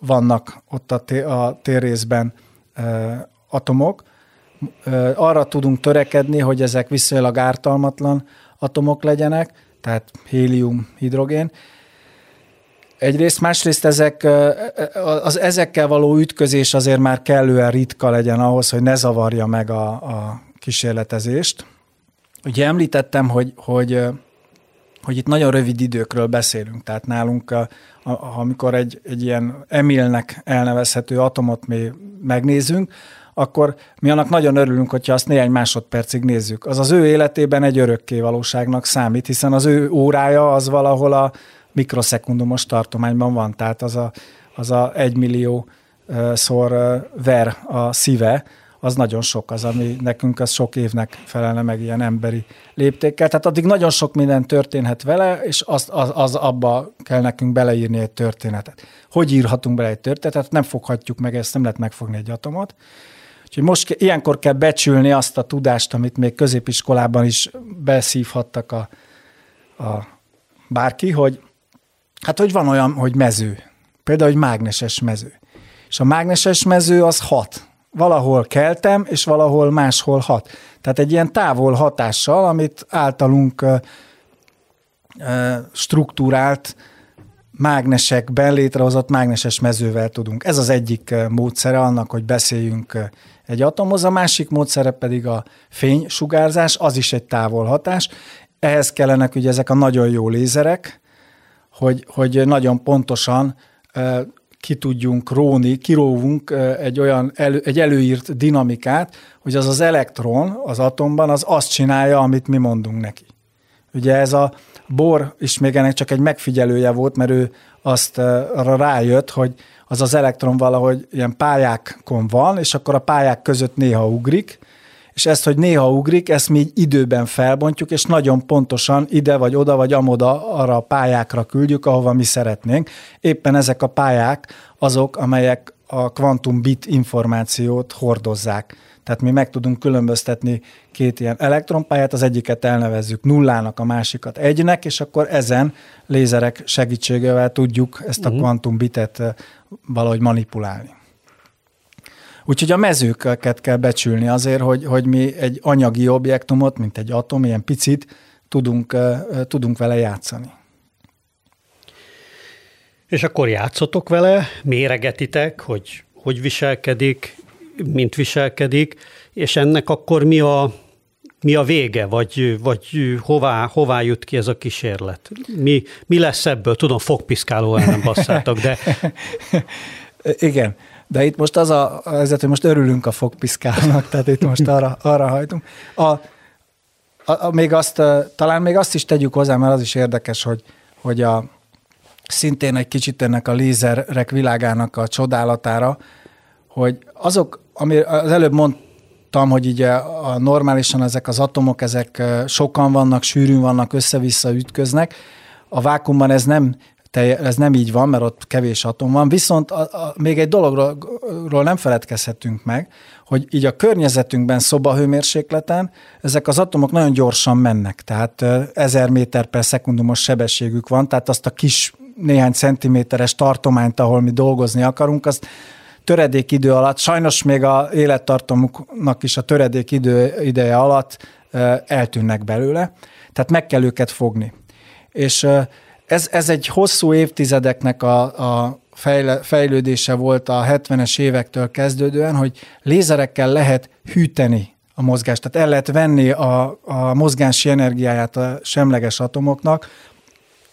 vannak ott a, té- a térrészben atomok. Arra tudunk törekedni, hogy ezek viszonylag ártalmatlan atomok legyenek, tehát hélium, hidrogén. Egyrészt, másrészt ezek, az ezekkel való ütközés azért már kellően ritka legyen ahhoz, hogy ne zavarja meg a, a kísérletezést. Ugye említettem, hogy, hogy hogy itt nagyon rövid időkről beszélünk, tehát nálunk, a, a, amikor egy, egy ilyen Emilnek elnevezhető atomot mi megnézünk, akkor mi annak nagyon örülünk, hogyha azt néhány másodpercig nézzük. Az az ő életében egy örökké valóságnak számít, hiszen az ő órája az valahol a mikroszekundumos tartományban van, tehát az a, az a egymillió szor ver a szíve, az nagyon sok az, ami nekünk az sok évnek felelne meg ilyen emberi léptékkel. Tehát addig nagyon sok minden történhet vele, és az, az, az abba kell nekünk beleírni egy történetet. Hogy írhatunk bele egy történetet? Nem foghatjuk meg, ezt nem lehet megfogni egy atomot. Úgyhogy most ilyenkor kell becsülni azt a tudást, amit még középiskolában is beszívhattak a, a bárki, hogy hát hogy van olyan, hogy mező. Például, hogy mágneses mező. És a mágneses mező az hat valahol keltem, és valahol máshol hat. Tehát egy ilyen távol hatással, amit általunk struktúrált mágnesekben létrehozott mágneses mezővel tudunk. Ez az egyik módszere annak, hogy beszéljünk egy atomhoz, a másik módszere pedig a fénysugárzás, az is egy távolhatás. Ehhez kellenek ugye ezek a nagyon jó lézerek, hogy, hogy nagyon pontosan ki tudjunk róni, kiróvunk egy olyan elő, egy előírt dinamikát, hogy az az elektron az atomban az azt csinálja, amit mi mondunk neki. Ugye ez a Bohr is még ennek csak egy megfigyelője volt, mert ő azt arra rájött, hogy az az elektron valahogy ilyen pályákon van, és akkor a pályák között néha ugrik, és ezt, hogy néha ugrik, ezt mi időben felbontjuk, és nagyon pontosan ide vagy oda vagy amoda arra a pályákra küldjük, ahova mi szeretnénk. Éppen ezek a pályák azok, amelyek a kvantum bit információt hordozzák. Tehát mi meg tudunk különböztetni két ilyen elektronpályát, az egyiket elnevezzük nullának, a másikat egynek, és akkor ezen lézerek segítségével tudjuk ezt a mhm. kvantum bitet eh, valahogy manipulálni. Úgyhogy a mezőket kell becsülni azért, hogy, hogy mi egy anyagi objektumot, mint egy atom, ilyen picit tudunk, tudunk vele játszani. És akkor játszotok vele, méregetitek, hogy hogy viselkedik, mint viselkedik, és ennek akkor mi a, mi a vége, vagy, vagy hová, hová jut ki ez a kísérlet? Mi, mi lesz ebből? Tudom, fogpiszkálóan nem basszátok, de... *laughs* Igen. De itt most az a helyzet, hogy most örülünk a fogpiszkálnak, *laughs* tehát itt most arra, arra hajtunk. A, a, a, még azt, talán még azt is tegyük hozzá, mert az is érdekes, hogy, hogy a, szintén egy kicsit ennek a lézerek világának a csodálatára, hogy azok, ami az előbb mondtam, hogy így a, a normálisan ezek az atomok, ezek sokan vannak, sűrűn vannak, össze-vissza ütköznek, a vákumban ez nem ez nem így van, mert ott kevés atom van, viszont a, a, még egy dologról nem feledkezhetünk meg, hogy így a környezetünkben szobahőmérsékleten ezek az atomok nagyon gyorsan mennek, tehát ezer méter per szekundumos sebességük van, tehát azt a kis néhány centiméteres tartományt, ahol mi dolgozni akarunk, azt töredék idő alatt, sajnos még a élettartamuknak is a töredék idő ideje alatt eltűnnek belőle, tehát meg kell őket fogni. És ez, ez egy hosszú évtizedeknek a, a fejle, fejlődése volt a 70-es évektől kezdődően, hogy lézerekkel lehet hűteni a mozgást. Tehát el lehet venni a, a mozgási energiáját a semleges atomoknak,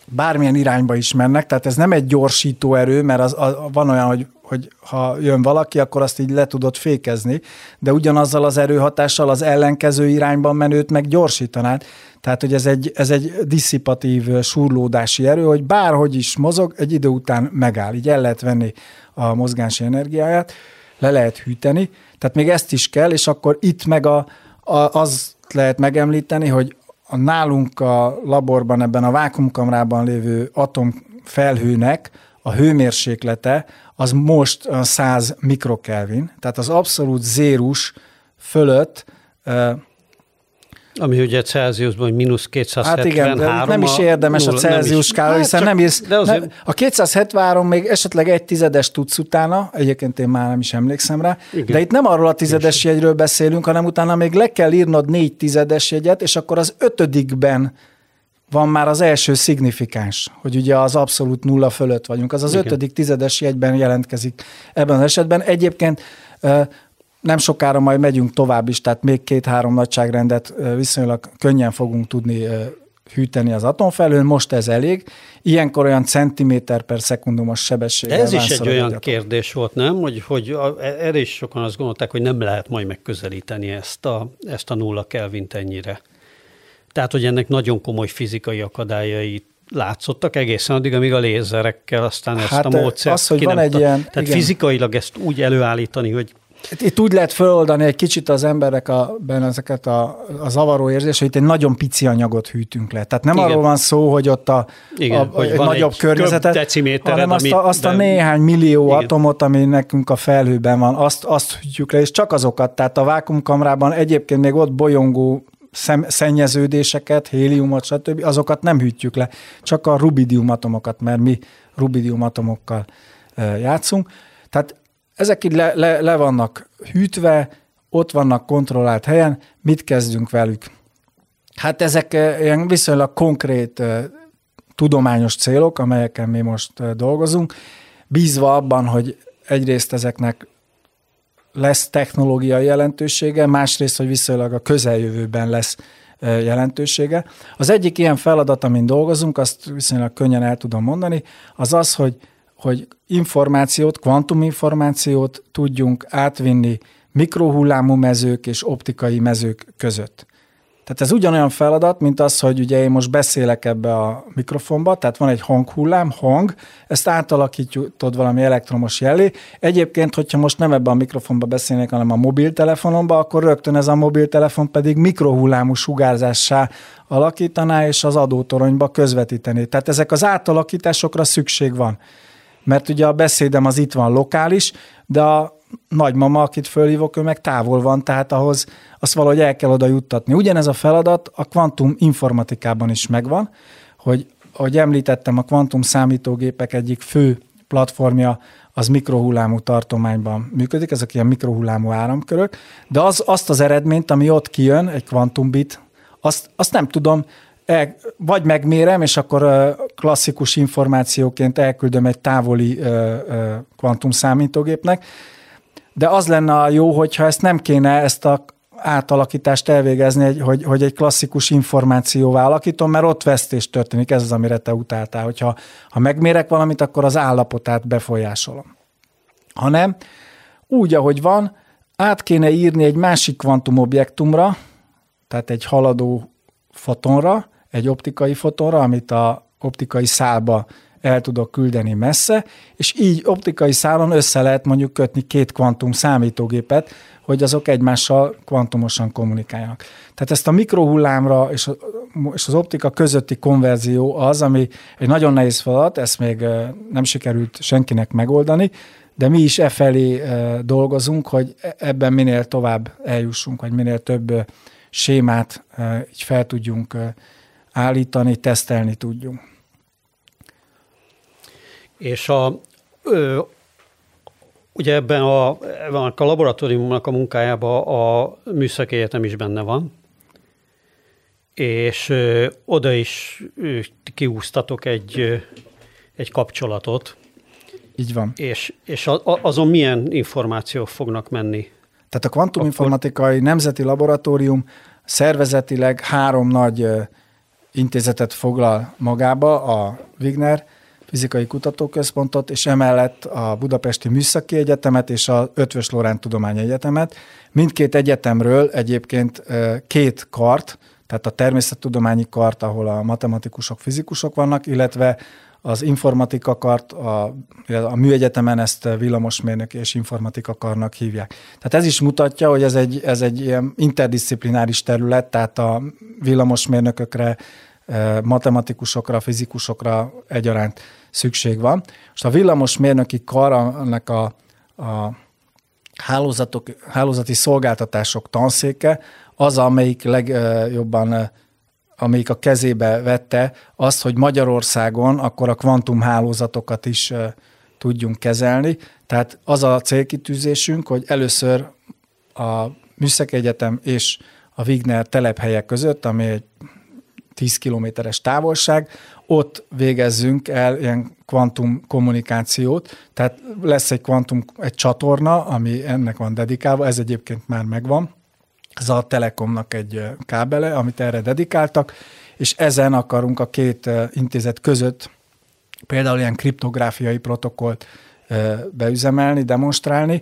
bármilyen irányba is mennek, tehát ez nem egy gyorsító erő, mert az, az, van olyan, hogy, hogy ha jön valaki, akkor azt így le tudod fékezni, de ugyanazzal az erőhatással az ellenkező irányban menőt meg gyorsítanád. Tehát, hogy ez egy, ez egy disszipatív surlódási erő, hogy bárhogy is mozog, egy idő után megáll. Így el lehet venni a mozgási energiáját, le lehet hűteni. Tehát még ezt is kell, és akkor itt meg a, a, az lehet megemlíteni, hogy a nálunk a laborban, ebben a vákumkamrában lévő atomfelhőnek a hőmérséklete az most 100 mikrokelvin, tehát az abszolút zérus fölött ami ugye Celsiusban, mínusz 273. Hát igen, de nem is érdemes a, a Celsius skála, hiszen hát nem is, de azért... nem, a 273 még esetleg egy tizedes tudsz utána, egyébként én már nem is emlékszem rá, igen. de itt nem arról a tizedes jegyről beszélünk, hanem utána még le kell írnod négy tizedes jegyet, és akkor az ötödikben van már az első szignifikáns, hogy ugye az abszolút nulla fölött vagyunk. Az az Igen. ötödik tizedes jegyben jelentkezik ebben az esetben. Egyébként nem sokára majd megyünk tovább is, tehát még két-három nagyságrendet viszonylag könnyen fogunk tudni hűteni az atomfelhőn, most ez elég. Ilyenkor olyan centiméter per szekundumos sebességgel Ez is egy olyan kérdés volt, nem? Hogy, hogy e, erre is sokan azt gondolták, hogy nem lehet majd megközelíteni ezt a, ezt a nulla kelvint ennyire. Tehát, hogy ennek nagyon komoly fizikai akadályai látszottak egészen addig, amíg a lézerekkel aztán ezt hát a módszert az, hogy van egy ilyen, Tehát igen. fizikailag ezt úgy előállítani, hogy itt úgy lehet feloldani egy kicsit az emberek a, ezeket a, a zavaró érzés, hogy itt egy nagyon pici anyagot hűtünk le. Tehát nem Igen. arról van szó, hogy ott a, Igen, a, hogy egy nagyobb egy környezetet, hanem azt a, azt a néhány millió Igen. atomot, ami nekünk a felhőben van, azt, azt hűtjük le, és csak azokat. Tehát a vákumkamrában egyébként még ott bolyongó szem, szennyeződéseket, héliumot, stb., azokat nem hűtjük le, csak a rubidium atomokat, mert mi rubidium atomokkal játszunk. Tehát ezek így le, le, le vannak hűtve, ott vannak kontrollált helyen, mit kezdünk velük? Hát ezek ilyen viszonylag konkrét tudományos célok, amelyeken mi most dolgozunk, bízva abban, hogy egyrészt ezeknek lesz technológiai jelentősége, másrészt, hogy viszonylag a közeljövőben lesz jelentősége. Az egyik ilyen feladat, amin dolgozunk, azt viszonylag könnyen el tudom mondani, az az, hogy, hogy információt, kvantuminformációt tudjunk átvinni mikrohullámú mezők és optikai mezők között. Tehát ez ugyanolyan feladat, mint az, hogy ugye én most beszélek ebbe a mikrofonba, tehát van egy hanghullám, hang, ezt átalakítod valami elektromos jelé. Egyébként, hogyha most nem ebbe a mikrofonba beszélnék, hanem a mobiltelefonomba, akkor rögtön ez a mobiltelefon pedig mikrohullámú sugárzássá alakítaná, és az adótoronyba közvetíteni. Tehát ezek az átalakításokra szükség van. Mert ugye a beszédem az itt van lokális, de a nagymama, akit fölhívok, ő meg távol van, tehát ahhoz azt valahogy el kell oda juttatni. Ugyanez a feladat a kvantum informatikában is megvan, hogy ahogy említettem, a kvantum számítógépek egyik fő platformja az mikrohullámú tartományban működik, ezek ilyen mikrohullámú áramkörök, de az, azt az eredményt, ami ott kijön, egy kvantumbit, azt, azt nem tudom, vagy megmérem, és akkor klasszikus információként elküldöm egy távoli kvantum számítógépnek, de az lenne a jó, hogyha ezt nem kéne ezt a átalakítást elvégezni, hogy, hogy egy klasszikus információvá alakítom, mert ott vesztés történik, ez az, amire te utáltál. Hogyha ha megmérek valamit, akkor az állapotát befolyásolom. Hanem úgy, ahogy van, át kéne írni egy másik kvantumobjektumra, tehát egy haladó fotonra, egy optikai fotonra, amit a optikai szálba el tudok küldeni messze, és így optikai szálon össze lehet mondjuk kötni két kvantum számítógépet, hogy azok egymással kvantumosan kommunikáljanak. Tehát ezt a mikrohullámra és, és az optika közötti konverzió az, ami egy nagyon nehéz feladat, ezt még nem sikerült senkinek megoldani, de mi is e felé dolgozunk, hogy e, ebben minél tovább eljussunk, vagy minél több sémát így fel tudjunk állítani, tesztelni tudjunk. És a, ö, ugye ebben a, ebben a laboratóriumnak a munkájában a műszaki egyetem is benne van, és ö, oda is ö, kiúztatok egy, ö, egy kapcsolatot. Így van. És, és a, a, azon milyen információk fognak menni? Tehát a kvantuminformatikai nemzeti laboratórium szervezetileg három nagy intézetet foglal magába, a Wigner Fizikai Kutatóközpontot, és emellett a Budapesti Műszaki Egyetemet és a Ötvös Lorán Tudományi Egyetemet. Mindkét egyetemről egyébként két kart, tehát a természettudományi kart, ahol a matematikusok, fizikusok vannak, illetve az informatika kart, a, a műegyetemen ezt villamosmérnök és informatika karnak hívják. Tehát ez is mutatja, hogy ez egy, ez egy ilyen interdisziplináris terület, tehát a villamosmérnökökre, matematikusokra, fizikusokra egyaránt szükség van. Most a villamosmérnöki kar, annak a, a hálózatok, hálózati szolgáltatások tanszéke, az, amelyik legjobban amelyik a kezébe vette azt, hogy Magyarországon akkor a kvantumhálózatokat is tudjunk kezelni. Tehát az a célkitűzésünk, hogy először a Műszaki Egyetem és a Wigner telephelyek között, ami egy 10 kilométeres távolság, ott végezzünk el ilyen kvantum kommunikációt, tehát lesz egy kvantum, egy csatorna, ami ennek van dedikálva, ez egyébként már megvan, ez a Telekomnak egy kábele, amit erre dedikáltak, és ezen akarunk a két intézet között például ilyen kriptográfiai protokollt beüzemelni, demonstrálni.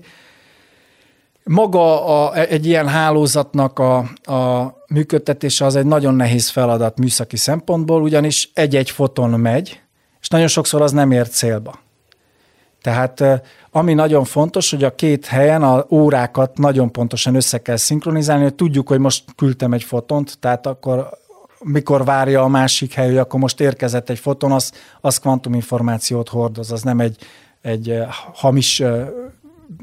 Maga a, egy ilyen hálózatnak a, a működtetése az egy nagyon nehéz feladat műszaki szempontból, ugyanis egy-egy foton megy, és nagyon sokszor az nem ér célba. Tehát ami nagyon fontos, hogy a két helyen a órákat nagyon pontosan össze kell szinkronizálni, hogy tudjuk, hogy most küldtem egy fotont, tehát akkor mikor várja a másik hely, hogy akkor most érkezett egy foton, az, az kvantuminformációt hordoz, az nem egy, egy hamis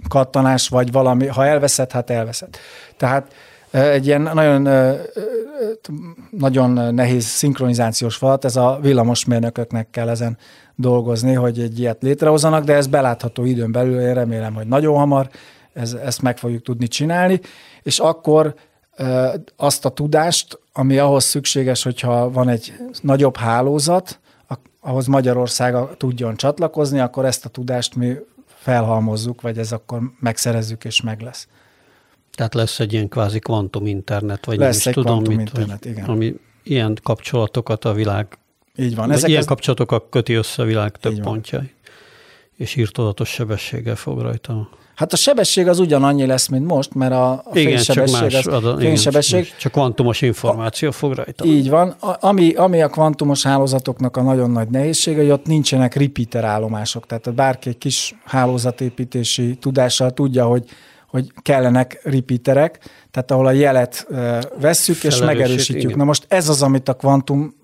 kattanás, vagy valami, ha elveszett, hát elveszett. Tehát egy ilyen nagyon, nagyon nehéz szinkronizációs falat, ez a villamosmérnököknek kell ezen dolgozni, hogy egy ilyet létrehozzanak, de ez belátható időn belül, én remélem, hogy nagyon hamar ez, ezt meg fogjuk tudni csinálni, és akkor azt a tudást, ami ahhoz szükséges, hogyha van egy nagyobb hálózat, ahhoz Magyarország tudjon csatlakozni, akkor ezt a tudást mi felhalmozzuk, vagy ez akkor megszerezzük és meg lesz. Tehát lesz egy ilyen kvázi kvantum internet, vagy lesz nem is tudom, mit, internet, vagy, igen. ami ilyen kapcsolatokat a világ így van. Ezek ilyen az... kapcsolatokat köti össze a világ több pontjai, és írtodatos sebességgel fog rajta. Hát a sebesség az ugyanannyi lesz, mint most, mert a, a igen, fénysebesség, csak más, az, a, fénysebesség. Igen, csak kvantumos információ a, fog rajta. Így van. A, ami, ami a kvantumos hálózatoknak a nagyon nagy nehézsége, hogy ott nincsenek repeater állomások. Tehát bárki egy kis hálózatépítési tudással tudja, hogy hogy kellenek repeaterek, tehát ahol a jelet vesszük és megerősítjük. Igen. Na most ez az, amit a kvantum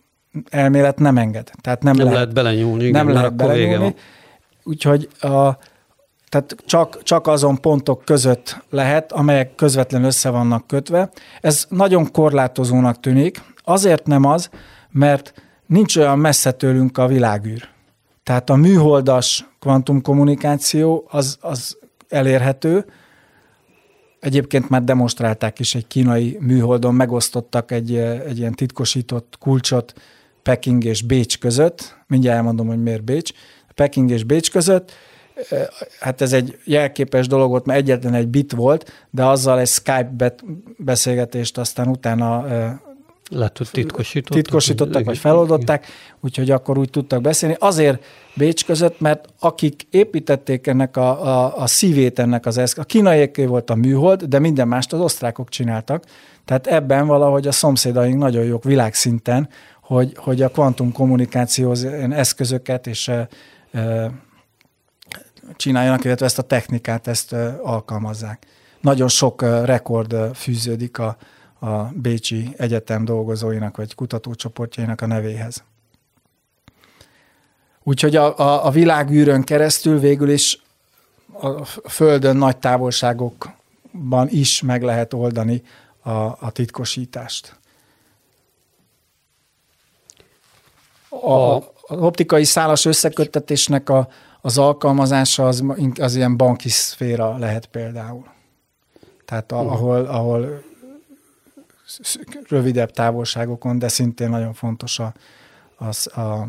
elmélet nem enged. Tehát nem, nem lehet, lehet belenyúlni. Nem lehet belenyúlni. Úgyhogy a, tehát csak, csak azon pontok között lehet, amelyek közvetlenül össze vannak kötve. Ez nagyon korlátozónak tűnik. Azért nem az, mert nincs olyan messze tőlünk a világűr. Tehát a műholdas kvantumkommunikáció az, az elérhető. Egyébként már demonstrálták is egy kínai műholdon, megosztottak egy, egy ilyen titkosított kulcsot Peking és Bécs között, mindjárt elmondom, hogy miért Bécs, Peking és Bécs között, hát ez egy jelképes dolog volt, mert egyetlen egy bit volt, de azzal egy Skype beszélgetést aztán utána lehet, hogy titkosítottak. Titkosítottak, vagy feloldották, úgyhogy akkor úgy tudtak beszélni. Azért Bécs között, mert akik építették ennek a, a, a szívét ennek az eszköz, a kínaiaké volt a műhold, de minden mást az osztrákok csináltak. Tehát ebben valahogy a szomszédaink nagyon jók világszinten, hogy, hogy a kvantum kommunikációhoz eszközöket és e, e, csináljanak, illetve ezt a technikát, ezt e, alkalmazzák. Nagyon sok rekord fűződik a, a Bécsi Egyetem dolgozóinak vagy kutatócsoportjainak a nevéhez. Úgyhogy a, a, a világűrön keresztül végül is a Földön nagy távolságokban is meg lehet oldani a, a titkosítást. A, az optikai szálas összeköttetésnek a, az alkalmazása az, az ilyen banki szféra lehet például. Tehát a, ahol, ahol rövidebb távolságokon, de szintén nagyon fontos a, az, a,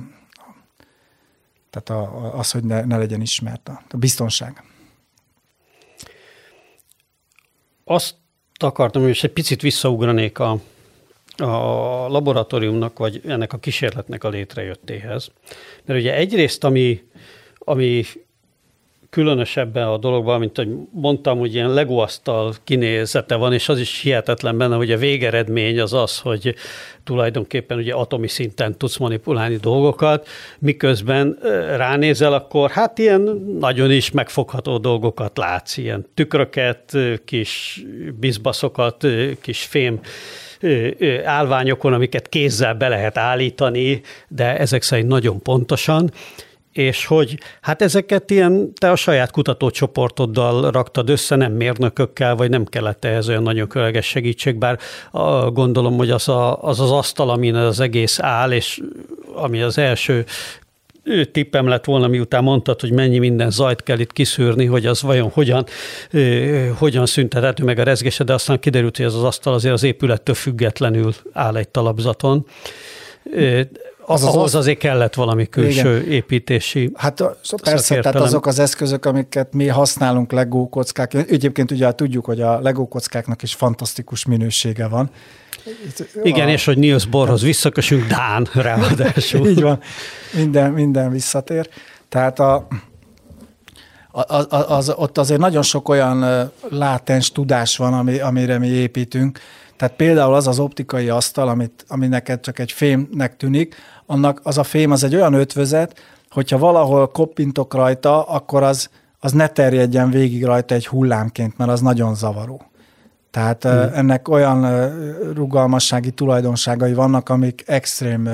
tehát a, az, hogy ne, ne legyen ismert a, a biztonság. Azt akartam, hogy egy picit visszaugranék a, a laboratóriumnak, vagy ennek a kísérletnek a létrejöttéhez. Mert ugye egyrészt, ami, ami különösebben a dologban, mint hogy mondtam, hogy ilyen legóasztal kinézete van, és az is hihetetlen benne, hogy a végeredmény az az, hogy tulajdonképpen ugye atomi szinten tudsz manipulálni dolgokat, miközben ránézel, akkor hát ilyen nagyon is megfogható dolgokat látsz, ilyen tükröket, kis bizbaszokat, kis fém állványokon, amiket kézzel be lehet állítani, de ezek szerint nagyon pontosan, és hogy hát ezeket ilyen, te a saját kutatócsoportoddal raktad össze, nem mérnökökkel, vagy nem kellett ehhez olyan nagyon különleges segítség, bár a, gondolom, hogy az, a, az az asztal, amin az egész áll, és ami az első tippem lett volna, miután mondtad, hogy mennyi minden zajt kell itt kiszűrni, hogy az vajon hogyan, hogyan szüntethető meg a rezgése, de aztán kiderült, hogy ez az asztal azért az épülettől függetlenül áll egy talapzaton az, az ahhoz azért kellett valami külső igen. építési Hát persze, szakértelem. tehát azok az eszközök, amiket mi használunk Lego kockák. Egyébként ugye tudjuk, hogy a Lego kockáknak is fantasztikus minősége van. Igen, a, és hogy Niels Borhoz visszakösünk, Dán ráadásul. *laughs* Így van, minden, minden visszatér. Tehát a, az, az, ott azért nagyon sok olyan látens tudás van, ami, amire mi építünk. Tehát például az az optikai asztal, amit, ami neked csak egy fémnek tűnik, annak az a fém az egy olyan ötvözet, hogyha valahol koppintok rajta, akkor az, az ne terjedjen végig rajta egy hullámként, mert az nagyon zavaró. Tehát hmm. ennek olyan rugalmassági tulajdonságai vannak, amik extrém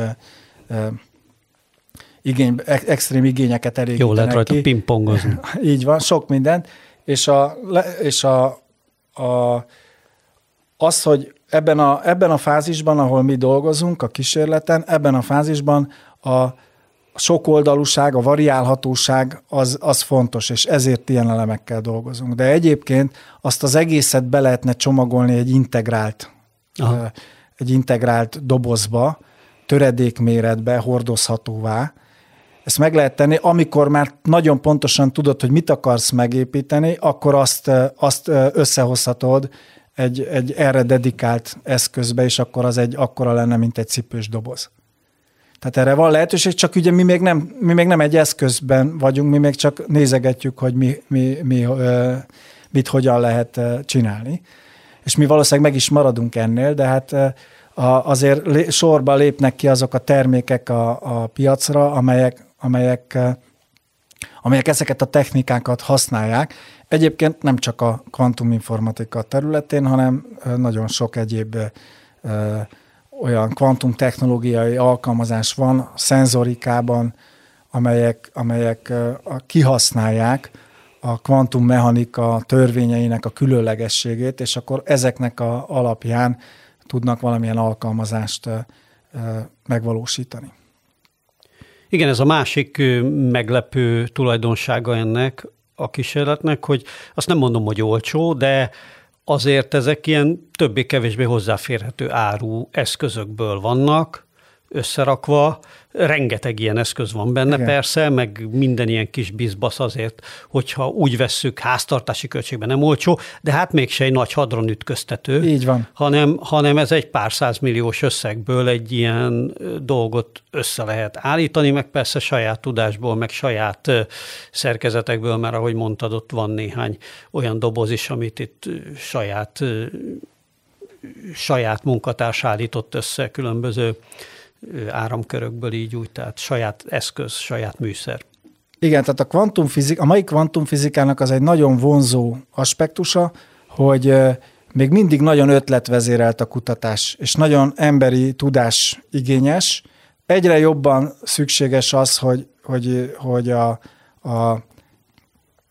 igény, extrém igényeket elégítenek Jó lehet rajta pingpongozni. *laughs* Így van, sok minden. És, a, és a, a, az, hogy ebben a, ebben a fázisban, ahol mi dolgozunk, a kísérleten, ebben a fázisban a sokoldalúság, a variálhatóság az, az fontos, és ezért ilyen elemekkel dolgozunk. De egyébként azt az egészet be lehetne csomagolni egy integrált, Aha. egy integrált dobozba, töredékméretbe, hordozhatóvá. Ezt meg lehet tenni, amikor már nagyon pontosan tudod, hogy mit akarsz megépíteni, akkor azt, azt összehozhatod egy, egy erre dedikált eszközbe, és akkor az egy akkora lenne, mint egy cipős doboz. Tehát erre van lehetőség, csak ugye mi még nem, mi még nem egy eszközben vagyunk, mi még csak nézegetjük, hogy mi, mi, mi, mit hogyan lehet csinálni. És mi valószínűleg meg is maradunk ennél, de hát azért sorba lépnek ki azok a termékek a, a piacra, amelyek, amelyek, amelyek ezeket a technikákat használják, Egyébként nem csak a kvantuminformatika területén, hanem nagyon sok egyéb olyan kvantumtechnológiai alkalmazás van szenzorikában, amelyek, amelyek kihasználják a kvantummechanika törvényeinek a különlegességét, és akkor ezeknek a alapján tudnak valamilyen alkalmazást megvalósítani. Igen, ez a másik meglepő tulajdonsága ennek, a kísérletnek, hogy azt nem mondom, hogy olcsó, de azért ezek ilyen többé-kevésbé hozzáférhető áru eszközökből vannak, összerakva, rengeteg ilyen eszköz van benne Igen. persze, meg minden ilyen kis bizbasz azért, hogyha úgy vesszük, háztartási költségben nem olcsó, de hát mégse egy nagy hadron ütköztető. Így van. Hanem, hanem ez egy pár százmilliós összegből egy ilyen dolgot össze lehet állítani, meg persze saját tudásból, meg saját szerkezetekből, mert ahogy mondtad, ott van néhány olyan doboz is, amit itt saját saját munkatárs állított össze különböző áramkörökből így úgy, tehát saját eszköz, saját műszer. Igen, tehát a, kvantumfizik, a mai kvantumfizikának az egy nagyon vonzó aspektusa, hogy még mindig nagyon ötletvezérelt a kutatás, és nagyon emberi tudás igényes. Egyre jobban szükséges az, hogy, hogy, hogy a, a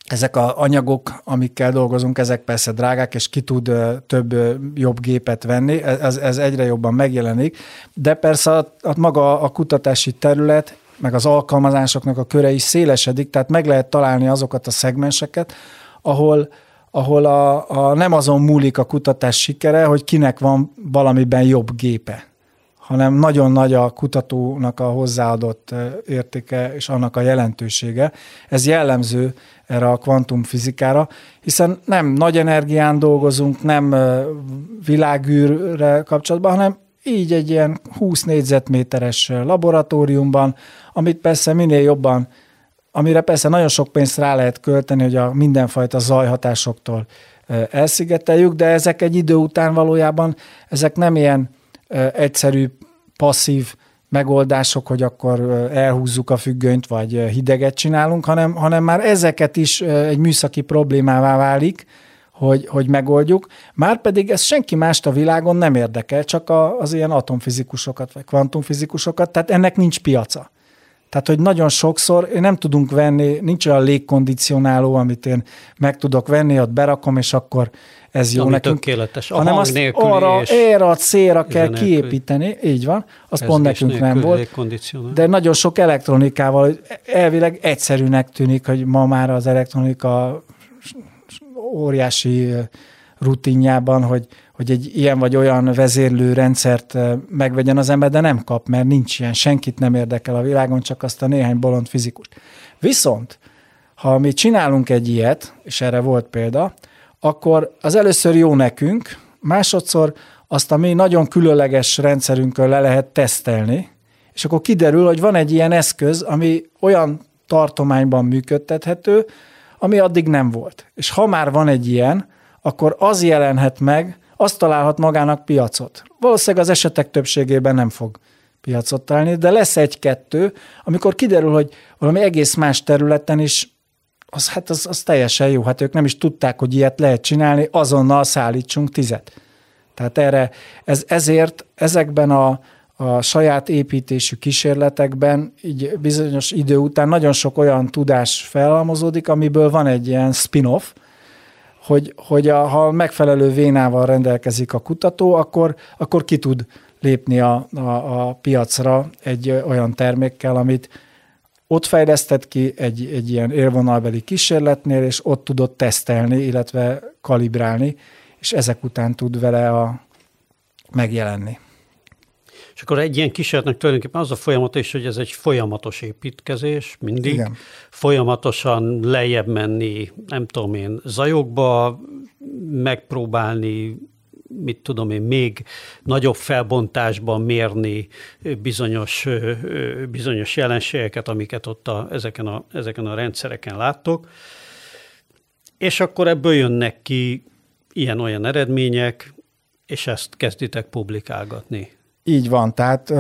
ezek az anyagok, amikkel dolgozunk, ezek persze drágák, és ki tud több jobb gépet venni, ez, ez egyre jobban megjelenik, de persze a, a maga a kutatási terület, meg az alkalmazásoknak a köre is szélesedik, tehát meg lehet találni azokat a szegmenseket, ahol, ahol a, a, nem azon múlik a kutatás sikere, hogy kinek van valamiben jobb gépe, hanem nagyon nagy a kutatónak a hozzáadott értéke és annak a jelentősége. Ez jellemző erre a kvantumfizikára, hiszen nem nagy energián dolgozunk, nem világűrre kapcsolatban, hanem így egy ilyen 20 négyzetméteres laboratóriumban, amit persze minél jobban, amire persze nagyon sok pénzt rá lehet költeni, hogy a mindenfajta zajhatásoktól elszigeteljük, de ezek egy idő után valójában, ezek nem ilyen egyszerű, passzív megoldások, hogy akkor elhúzzuk a függönyt, vagy hideget csinálunk, hanem, hanem már ezeket is egy műszaki problémává válik, hogy, hogy megoldjuk. Márpedig ez senki mást a világon nem érdekel, csak a, az ilyen atomfizikusokat, vagy kvantumfizikusokat, tehát ennek nincs piaca. Tehát, hogy nagyon sokszor nem tudunk venni, nincs olyan légkondicionáló, amit én meg tudok venni, ott berakom, és akkor ez jó Ami nekünk. tökéletes. A hanem azt arra, erre a célra kell nélküli. kiépíteni, így van, az ez pont nekünk nem volt. De nagyon sok elektronikával, elvileg egyszerűnek tűnik, hogy ma már az elektronika óriási rutinjában, hogy, hogy egy ilyen vagy olyan vezérlő rendszert megvegyen az ember, de nem kap, mert nincs ilyen, senkit nem érdekel a világon, csak azt a néhány bolond fizikust. Viszont, ha mi csinálunk egy ilyet, és erre volt példa, akkor az először jó nekünk, másodszor azt a mi nagyon különleges rendszerünkön le lehet tesztelni, és akkor kiderül, hogy van egy ilyen eszköz, ami olyan tartományban működtethető, ami addig nem volt. És ha már van egy ilyen, akkor az jelenhet meg, azt találhat magának piacot. Valószínűleg az esetek többségében nem fog piacot találni, de lesz egy-kettő, amikor kiderül, hogy valami egész más területen is az, hát az, az teljesen jó. Hát ők nem is tudták, hogy ilyet lehet csinálni, azonnal szállítsunk tizet. Tehát erre, ez, ezért ezekben a, a saját építésű kísérletekben így bizonyos idő után nagyon sok olyan tudás felhalmozódik, amiből van egy ilyen spin-off, hogy, hogy a, ha megfelelő vénával rendelkezik a kutató, akkor, akkor ki tud lépni a, a, a piacra egy olyan termékkel, amit ott fejlesztett ki egy, egy ilyen élvonalbeli kísérletnél, és ott tudott tesztelni, illetve kalibrálni, és ezek után tud vele a, megjelenni. És akkor egy ilyen kísérletnek tulajdonképpen az a folyamat is, hogy ez egy folyamatos építkezés, mindig. Igen. Folyamatosan lejjebb menni, nem tudom én, zajokba, megpróbálni mit tudom én, még nagyobb felbontásban mérni bizonyos, bizonyos jelenségeket, amiket ott a, ezeken, a, ezeken a rendszereken láttok, és akkor ebből jönnek ki ilyen-olyan eredmények, és ezt kezditek publikálgatni. Így van, tehát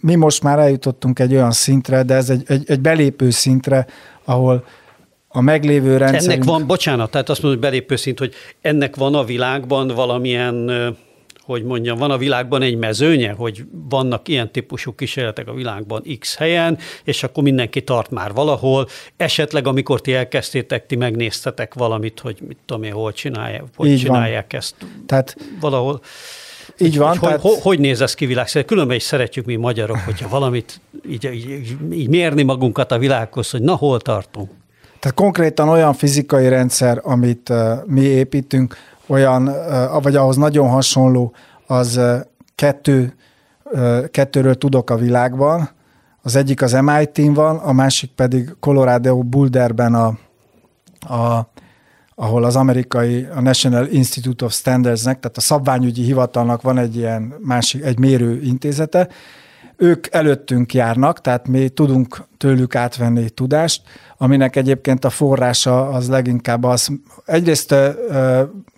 mi most már eljutottunk egy olyan szintre, de ez egy, egy, egy belépő szintre, ahol a meglévő rendszer. Ennek van, bocsánat, tehát azt mondom, hogy belépő szint, hogy ennek van a világban valamilyen, hogy mondjam, van a világban egy mezőnye, hogy vannak ilyen típusú kísérletek a világban X helyen, és akkor mindenki tart már valahol. Esetleg, amikor ti elkezdtétek, ti megnéztetek valamit, hogy mit tudom én, hol csinálják, hogy Így csinálják van. ezt tehát, valahol. Így van. Hogy, tehát... hogy, hogy néz ez ki világszerűen? Különben is szeretjük mi magyarok, hogyha valamit így, így, így mérni magunkat a világhoz, hogy na hol tartunk. Tehát konkrétan olyan fizikai rendszer, amit uh, mi építünk, olyan, uh, vagy ahhoz nagyon hasonló, az uh, kettő, kettőről tudok a világban. Az egyik az MIT-n van, a másik pedig Colorado Boulderben, a, a, ahol az amerikai a National Institute of Standardsnek, tehát a szabványügyi hivatalnak van egy ilyen másik, egy mérő intézete, ők előttünk járnak, tehát mi tudunk tőlük átvenni tudást, aminek egyébként a forrása az leginkább az, egyrészt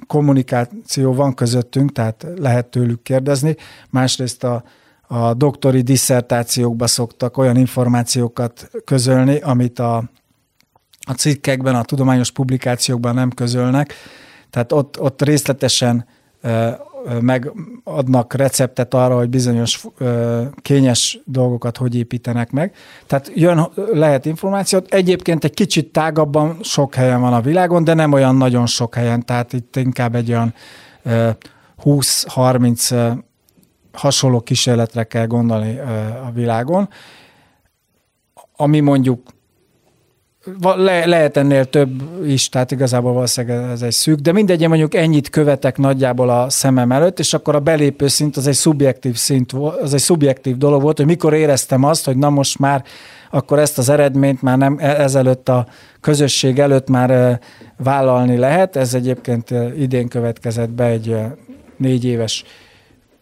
kommunikáció van közöttünk, tehát lehet tőlük kérdezni, másrészt a, a doktori disszertációkba szoktak olyan információkat közölni, amit a, a cikkekben, a tudományos publikációkban nem közölnek, tehát ott, ott részletesen megadnak receptet arra, hogy bizonyos kényes dolgokat hogy építenek meg. Tehát jön, lehet információt. Egyébként egy kicsit tágabban sok helyen van a világon, de nem olyan nagyon sok helyen, tehát itt inkább egy olyan 20-30 hasonló kísérletre kell gondolni a világon, ami mondjuk le, lehet ennél több is, tehát igazából valószínűleg ez egy szűk, de mindegy, mondjuk ennyit követek nagyjából a szemem előtt, és akkor a belépő szint az egy szubjektív szint, az egy szubjektív dolog volt, hogy mikor éreztem azt, hogy na most már akkor ezt az eredményt már nem e, ezelőtt a közösség előtt már vállalni lehet. Ez egyébként idén következett be egy négy éves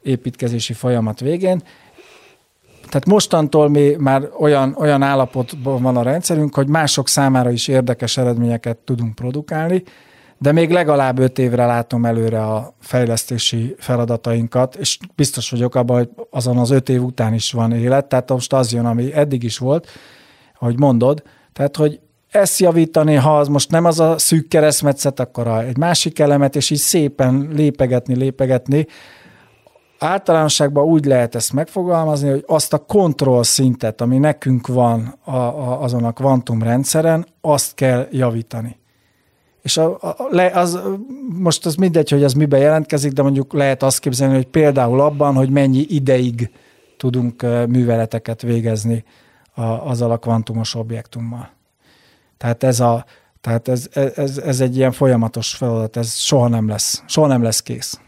építkezési folyamat végén. Tehát mostantól mi már olyan, olyan állapotban van a rendszerünk, hogy mások számára is érdekes eredményeket tudunk produkálni, de még legalább öt évre látom előre a fejlesztési feladatainkat, és biztos vagyok abban, hogy azon az öt év után is van élet, tehát most az jön, ami eddig is volt, ahogy mondod, tehát, hogy ezt javítani, ha az most nem az a szűk keresztmetszet, akkor egy másik elemet, és így szépen lépegetni, lépegetni, általánosságban úgy lehet ezt megfogalmazni, hogy azt a kontroll szintet, ami nekünk van a, a, azon a kvantum rendszeren, azt kell javítani. És a, a, le, az, most az mindegy, hogy az miben jelentkezik, de mondjuk lehet azt képzelni, hogy például abban, hogy mennyi ideig tudunk műveleteket végezni a, azzal a kvantumos objektummal. Tehát ez a, tehát ez, ez, ez egy ilyen folyamatos feladat, ez soha nem lesz, soha nem lesz kész.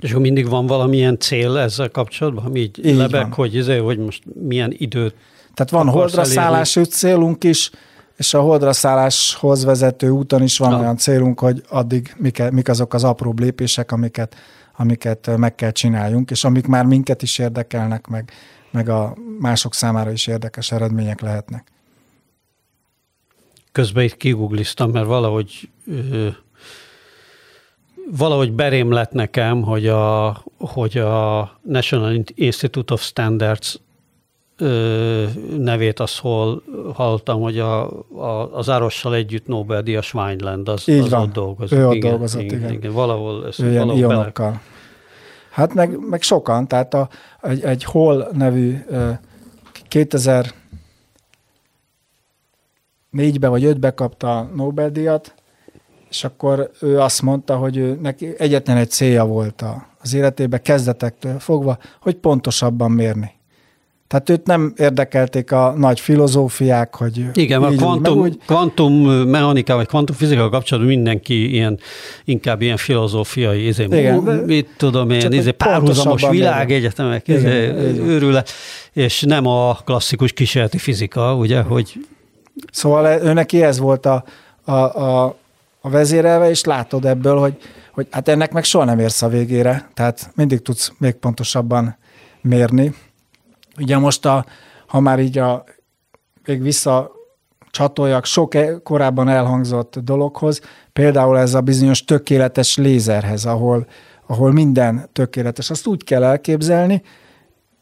És akkor mindig van valamilyen cél ezzel kapcsolatban, ami így, így lebeg, van. hogy, ezért, hogy most milyen időt Tehát van holdra szállási célunk is, és a holdra szálláshoz vezető úton is van Na. olyan célunk, hogy addig mik, mik azok az apró lépések, amiket, amiket meg kell csináljunk, és amik már minket is érdekelnek, meg, meg a mások számára is érdekes eredmények lehetnek. Közben itt kigugliztam, mert valahogy valahogy berém lett nekem, hogy a, hogy a National Institute of Standards ö, nevét az hol hallottam, hogy a, a, az Árossal együtt Nobel-díjas Wineland az, Így az van. ott dolgozott. Ő ott igen, dolgozott, igen. igen. igen. Valahol ez ő valahol ionokkal. Bele... Hát meg, meg sokan, tehát a, egy, egy Hall nevű 2000 négybe vagy ötbe kapta a Nobel-díjat, és akkor ő azt mondta, hogy ő, neki egyetlen egy célja volt az életében kezdetektől fogva, hogy pontosabban mérni. Tehát őt nem érdekelték a nagy filozófiák, hogy Igen, a kvantum, úgy, kvantum mechanika vagy kvantumfizika kapcsolatban mindenki ilyen, inkább ilyen filozófiai, izé, igen, mit tudom én, izé, párhuzamos világegyetemek, izé, őrület, és nem a klasszikus kísérleti fizika, ugye, hogy... Szóval ő neki ez volt a, a, a a vezérelve, és látod ebből, hogy, hogy hát ennek meg soha nem érsz a végére, tehát mindig tudsz még pontosabban mérni. Ugye most, a, ha már így a, még vissza csatoljak sok e, korábban elhangzott dologhoz, például ez a bizonyos tökéletes lézerhez, ahol, ahol minden tökéletes. Azt úgy kell elképzelni,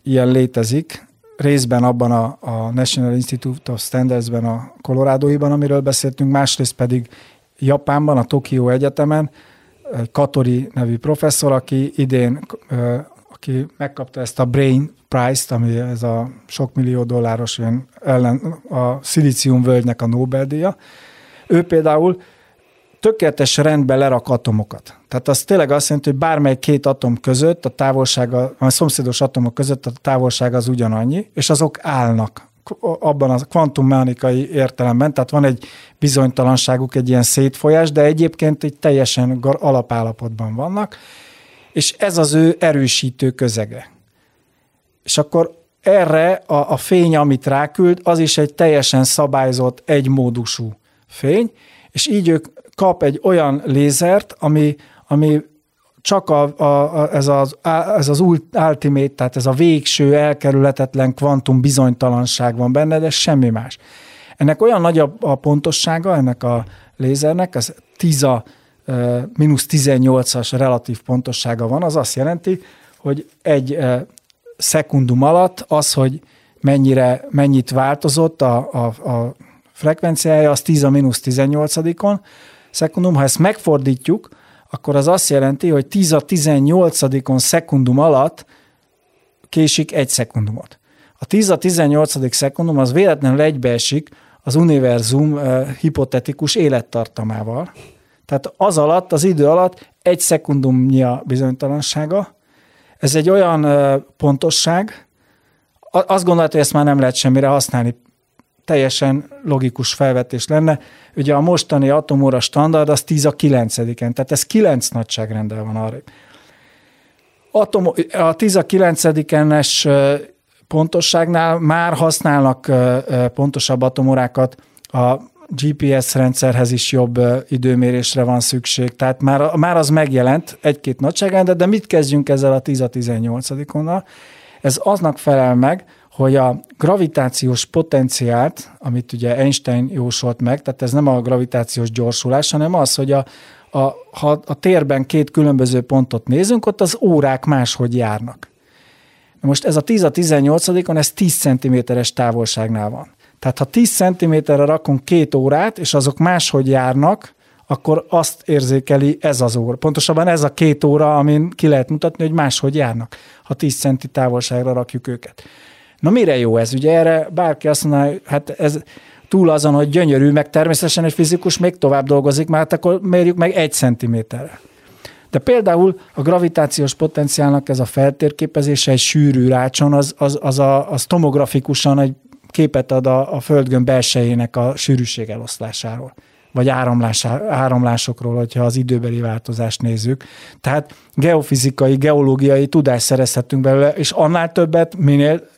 ilyen létezik, részben abban a, a National Institute of Standards-ben a Colorado-iban, amiről beszéltünk, másrészt pedig Japánban, a Tokió Egyetemen, Katori nevű professzor, aki idén, aki megkapta ezt a Brain Prize-t, ami ez a sok millió dolláros ilyen ellen, a szilícium völgynek a Nobel-díja. Ő például tökéletes rendben lerak atomokat. Tehát az tényleg azt jelenti, hogy bármely két atom között a távolsága, a szomszédos atomok között a távolság az ugyanannyi, és azok állnak abban a kvantummechanikai értelemben, tehát van egy bizonytalanságuk, egy ilyen szétfolyás, de egyébként egy teljesen alapállapotban vannak, és ez az ő erősítő közege. És akkor erre a, a fény, amit ráküld, az is egy teljesen szabályzott, egymódusú fény, és így ők kap egy olyan lézert, ami, ami csak a, a, ez, az, ez az ultimate, tehát ez a végső, elkerülhetetlen kvantum bizonytalanság van benne, de semmi más. Ennek olyan nagy a, a pontossága, ennek a lézernek, ez 10 a mínusz 18-as relatív pontossága van, az azt jelenti, hogy egy szekundum alatt az, hogy mennyire, mennyit változott a, a, a frekvenciája, az 10 a mínusz 18-on szekundum. Ha ezt megfordítjuk, akkor az azt jelenti, hogy 10 a 18 szekundum alatt késik egy szekundumot. A 10 a 18 szekundum az véletlenül egybeesik az univerzum uh, hipotetikus élettartamával. Tehát az alatt, az idő alatt egy szekundumnyi bizonytalansága. Ez egy olyan pontosság, azt gondolod, hogy ezt már nem lehet semmire használni teljesen logikus felvetés lenne. Ugye a mostani atomóra standard az 10 a 9 tehát ez 9 nagyságrendel van arra. Atom, a 10 a 9-es pontosságnál már használnak pontosabb atomórákat, a GPS rendszerhez is jobb időmérésre van szükség, tehát már, már az megjelent egy-két nagyságrendet, de mit kezdjünk ezzel a 10 a 18 onnal Ez aznak felel meg, hogy a gravitációs potenciált, amit ugye Einstein jósolt meg, tehát ez nem a gravitációs gyorsulás, hanem az, hogy a, a, ha a térben két különböző pontot nézünk, ott az órák máshogy járnak. Most ez a 10 a 18-on, ez 10 cm-es távolságnál van. Tehát ha 10 cm-re rakunk két órát, és azok máshogy járnak, akkor azt érzékeli ez az óra. Pontosabban ez a két óra, amin ki lehet mutatni, hogy máshogy járnak, ha 10 centi távolságra rakjuk őket. Na mire jó ez? Ugye erre bárki azt mondaná, hát ez túl azon, hogy gyönyörű, meg természetesen egy fizikus még tovább dolgozik, mert hát akkor mérjük meg egy centiméterre. De például a gravitációs potenciálnak ez a feltérképezése egy sűrű rácson, az, az, az, a, az tomografikusan egy képet ad a, a földgömb belsejének a sűrűség eloszlásáról vagy áramlás, áramlásokról, hogyha az időbeli változást nézzük. Tehát geofizikai, geológiai tudást szerezhetünk belőle, és annál többet, minél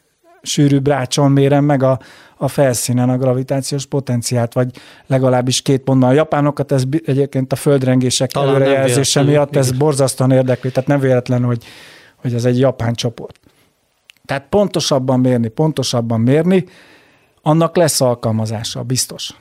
sűrűbb rácson mérem meg a, a felszínen a gravitációs potenciált, vagy legalábbis két pontban. A japánokat ez egyébként a földrengések Talán előrejelzése miatt ez borzasztóan érdekli, tehát nem véletlen, hogy, hogy ez egy japán csoport. Tehát pontosabban mérni, pontosabban mérni, annak lesz alkalmazása, biztos.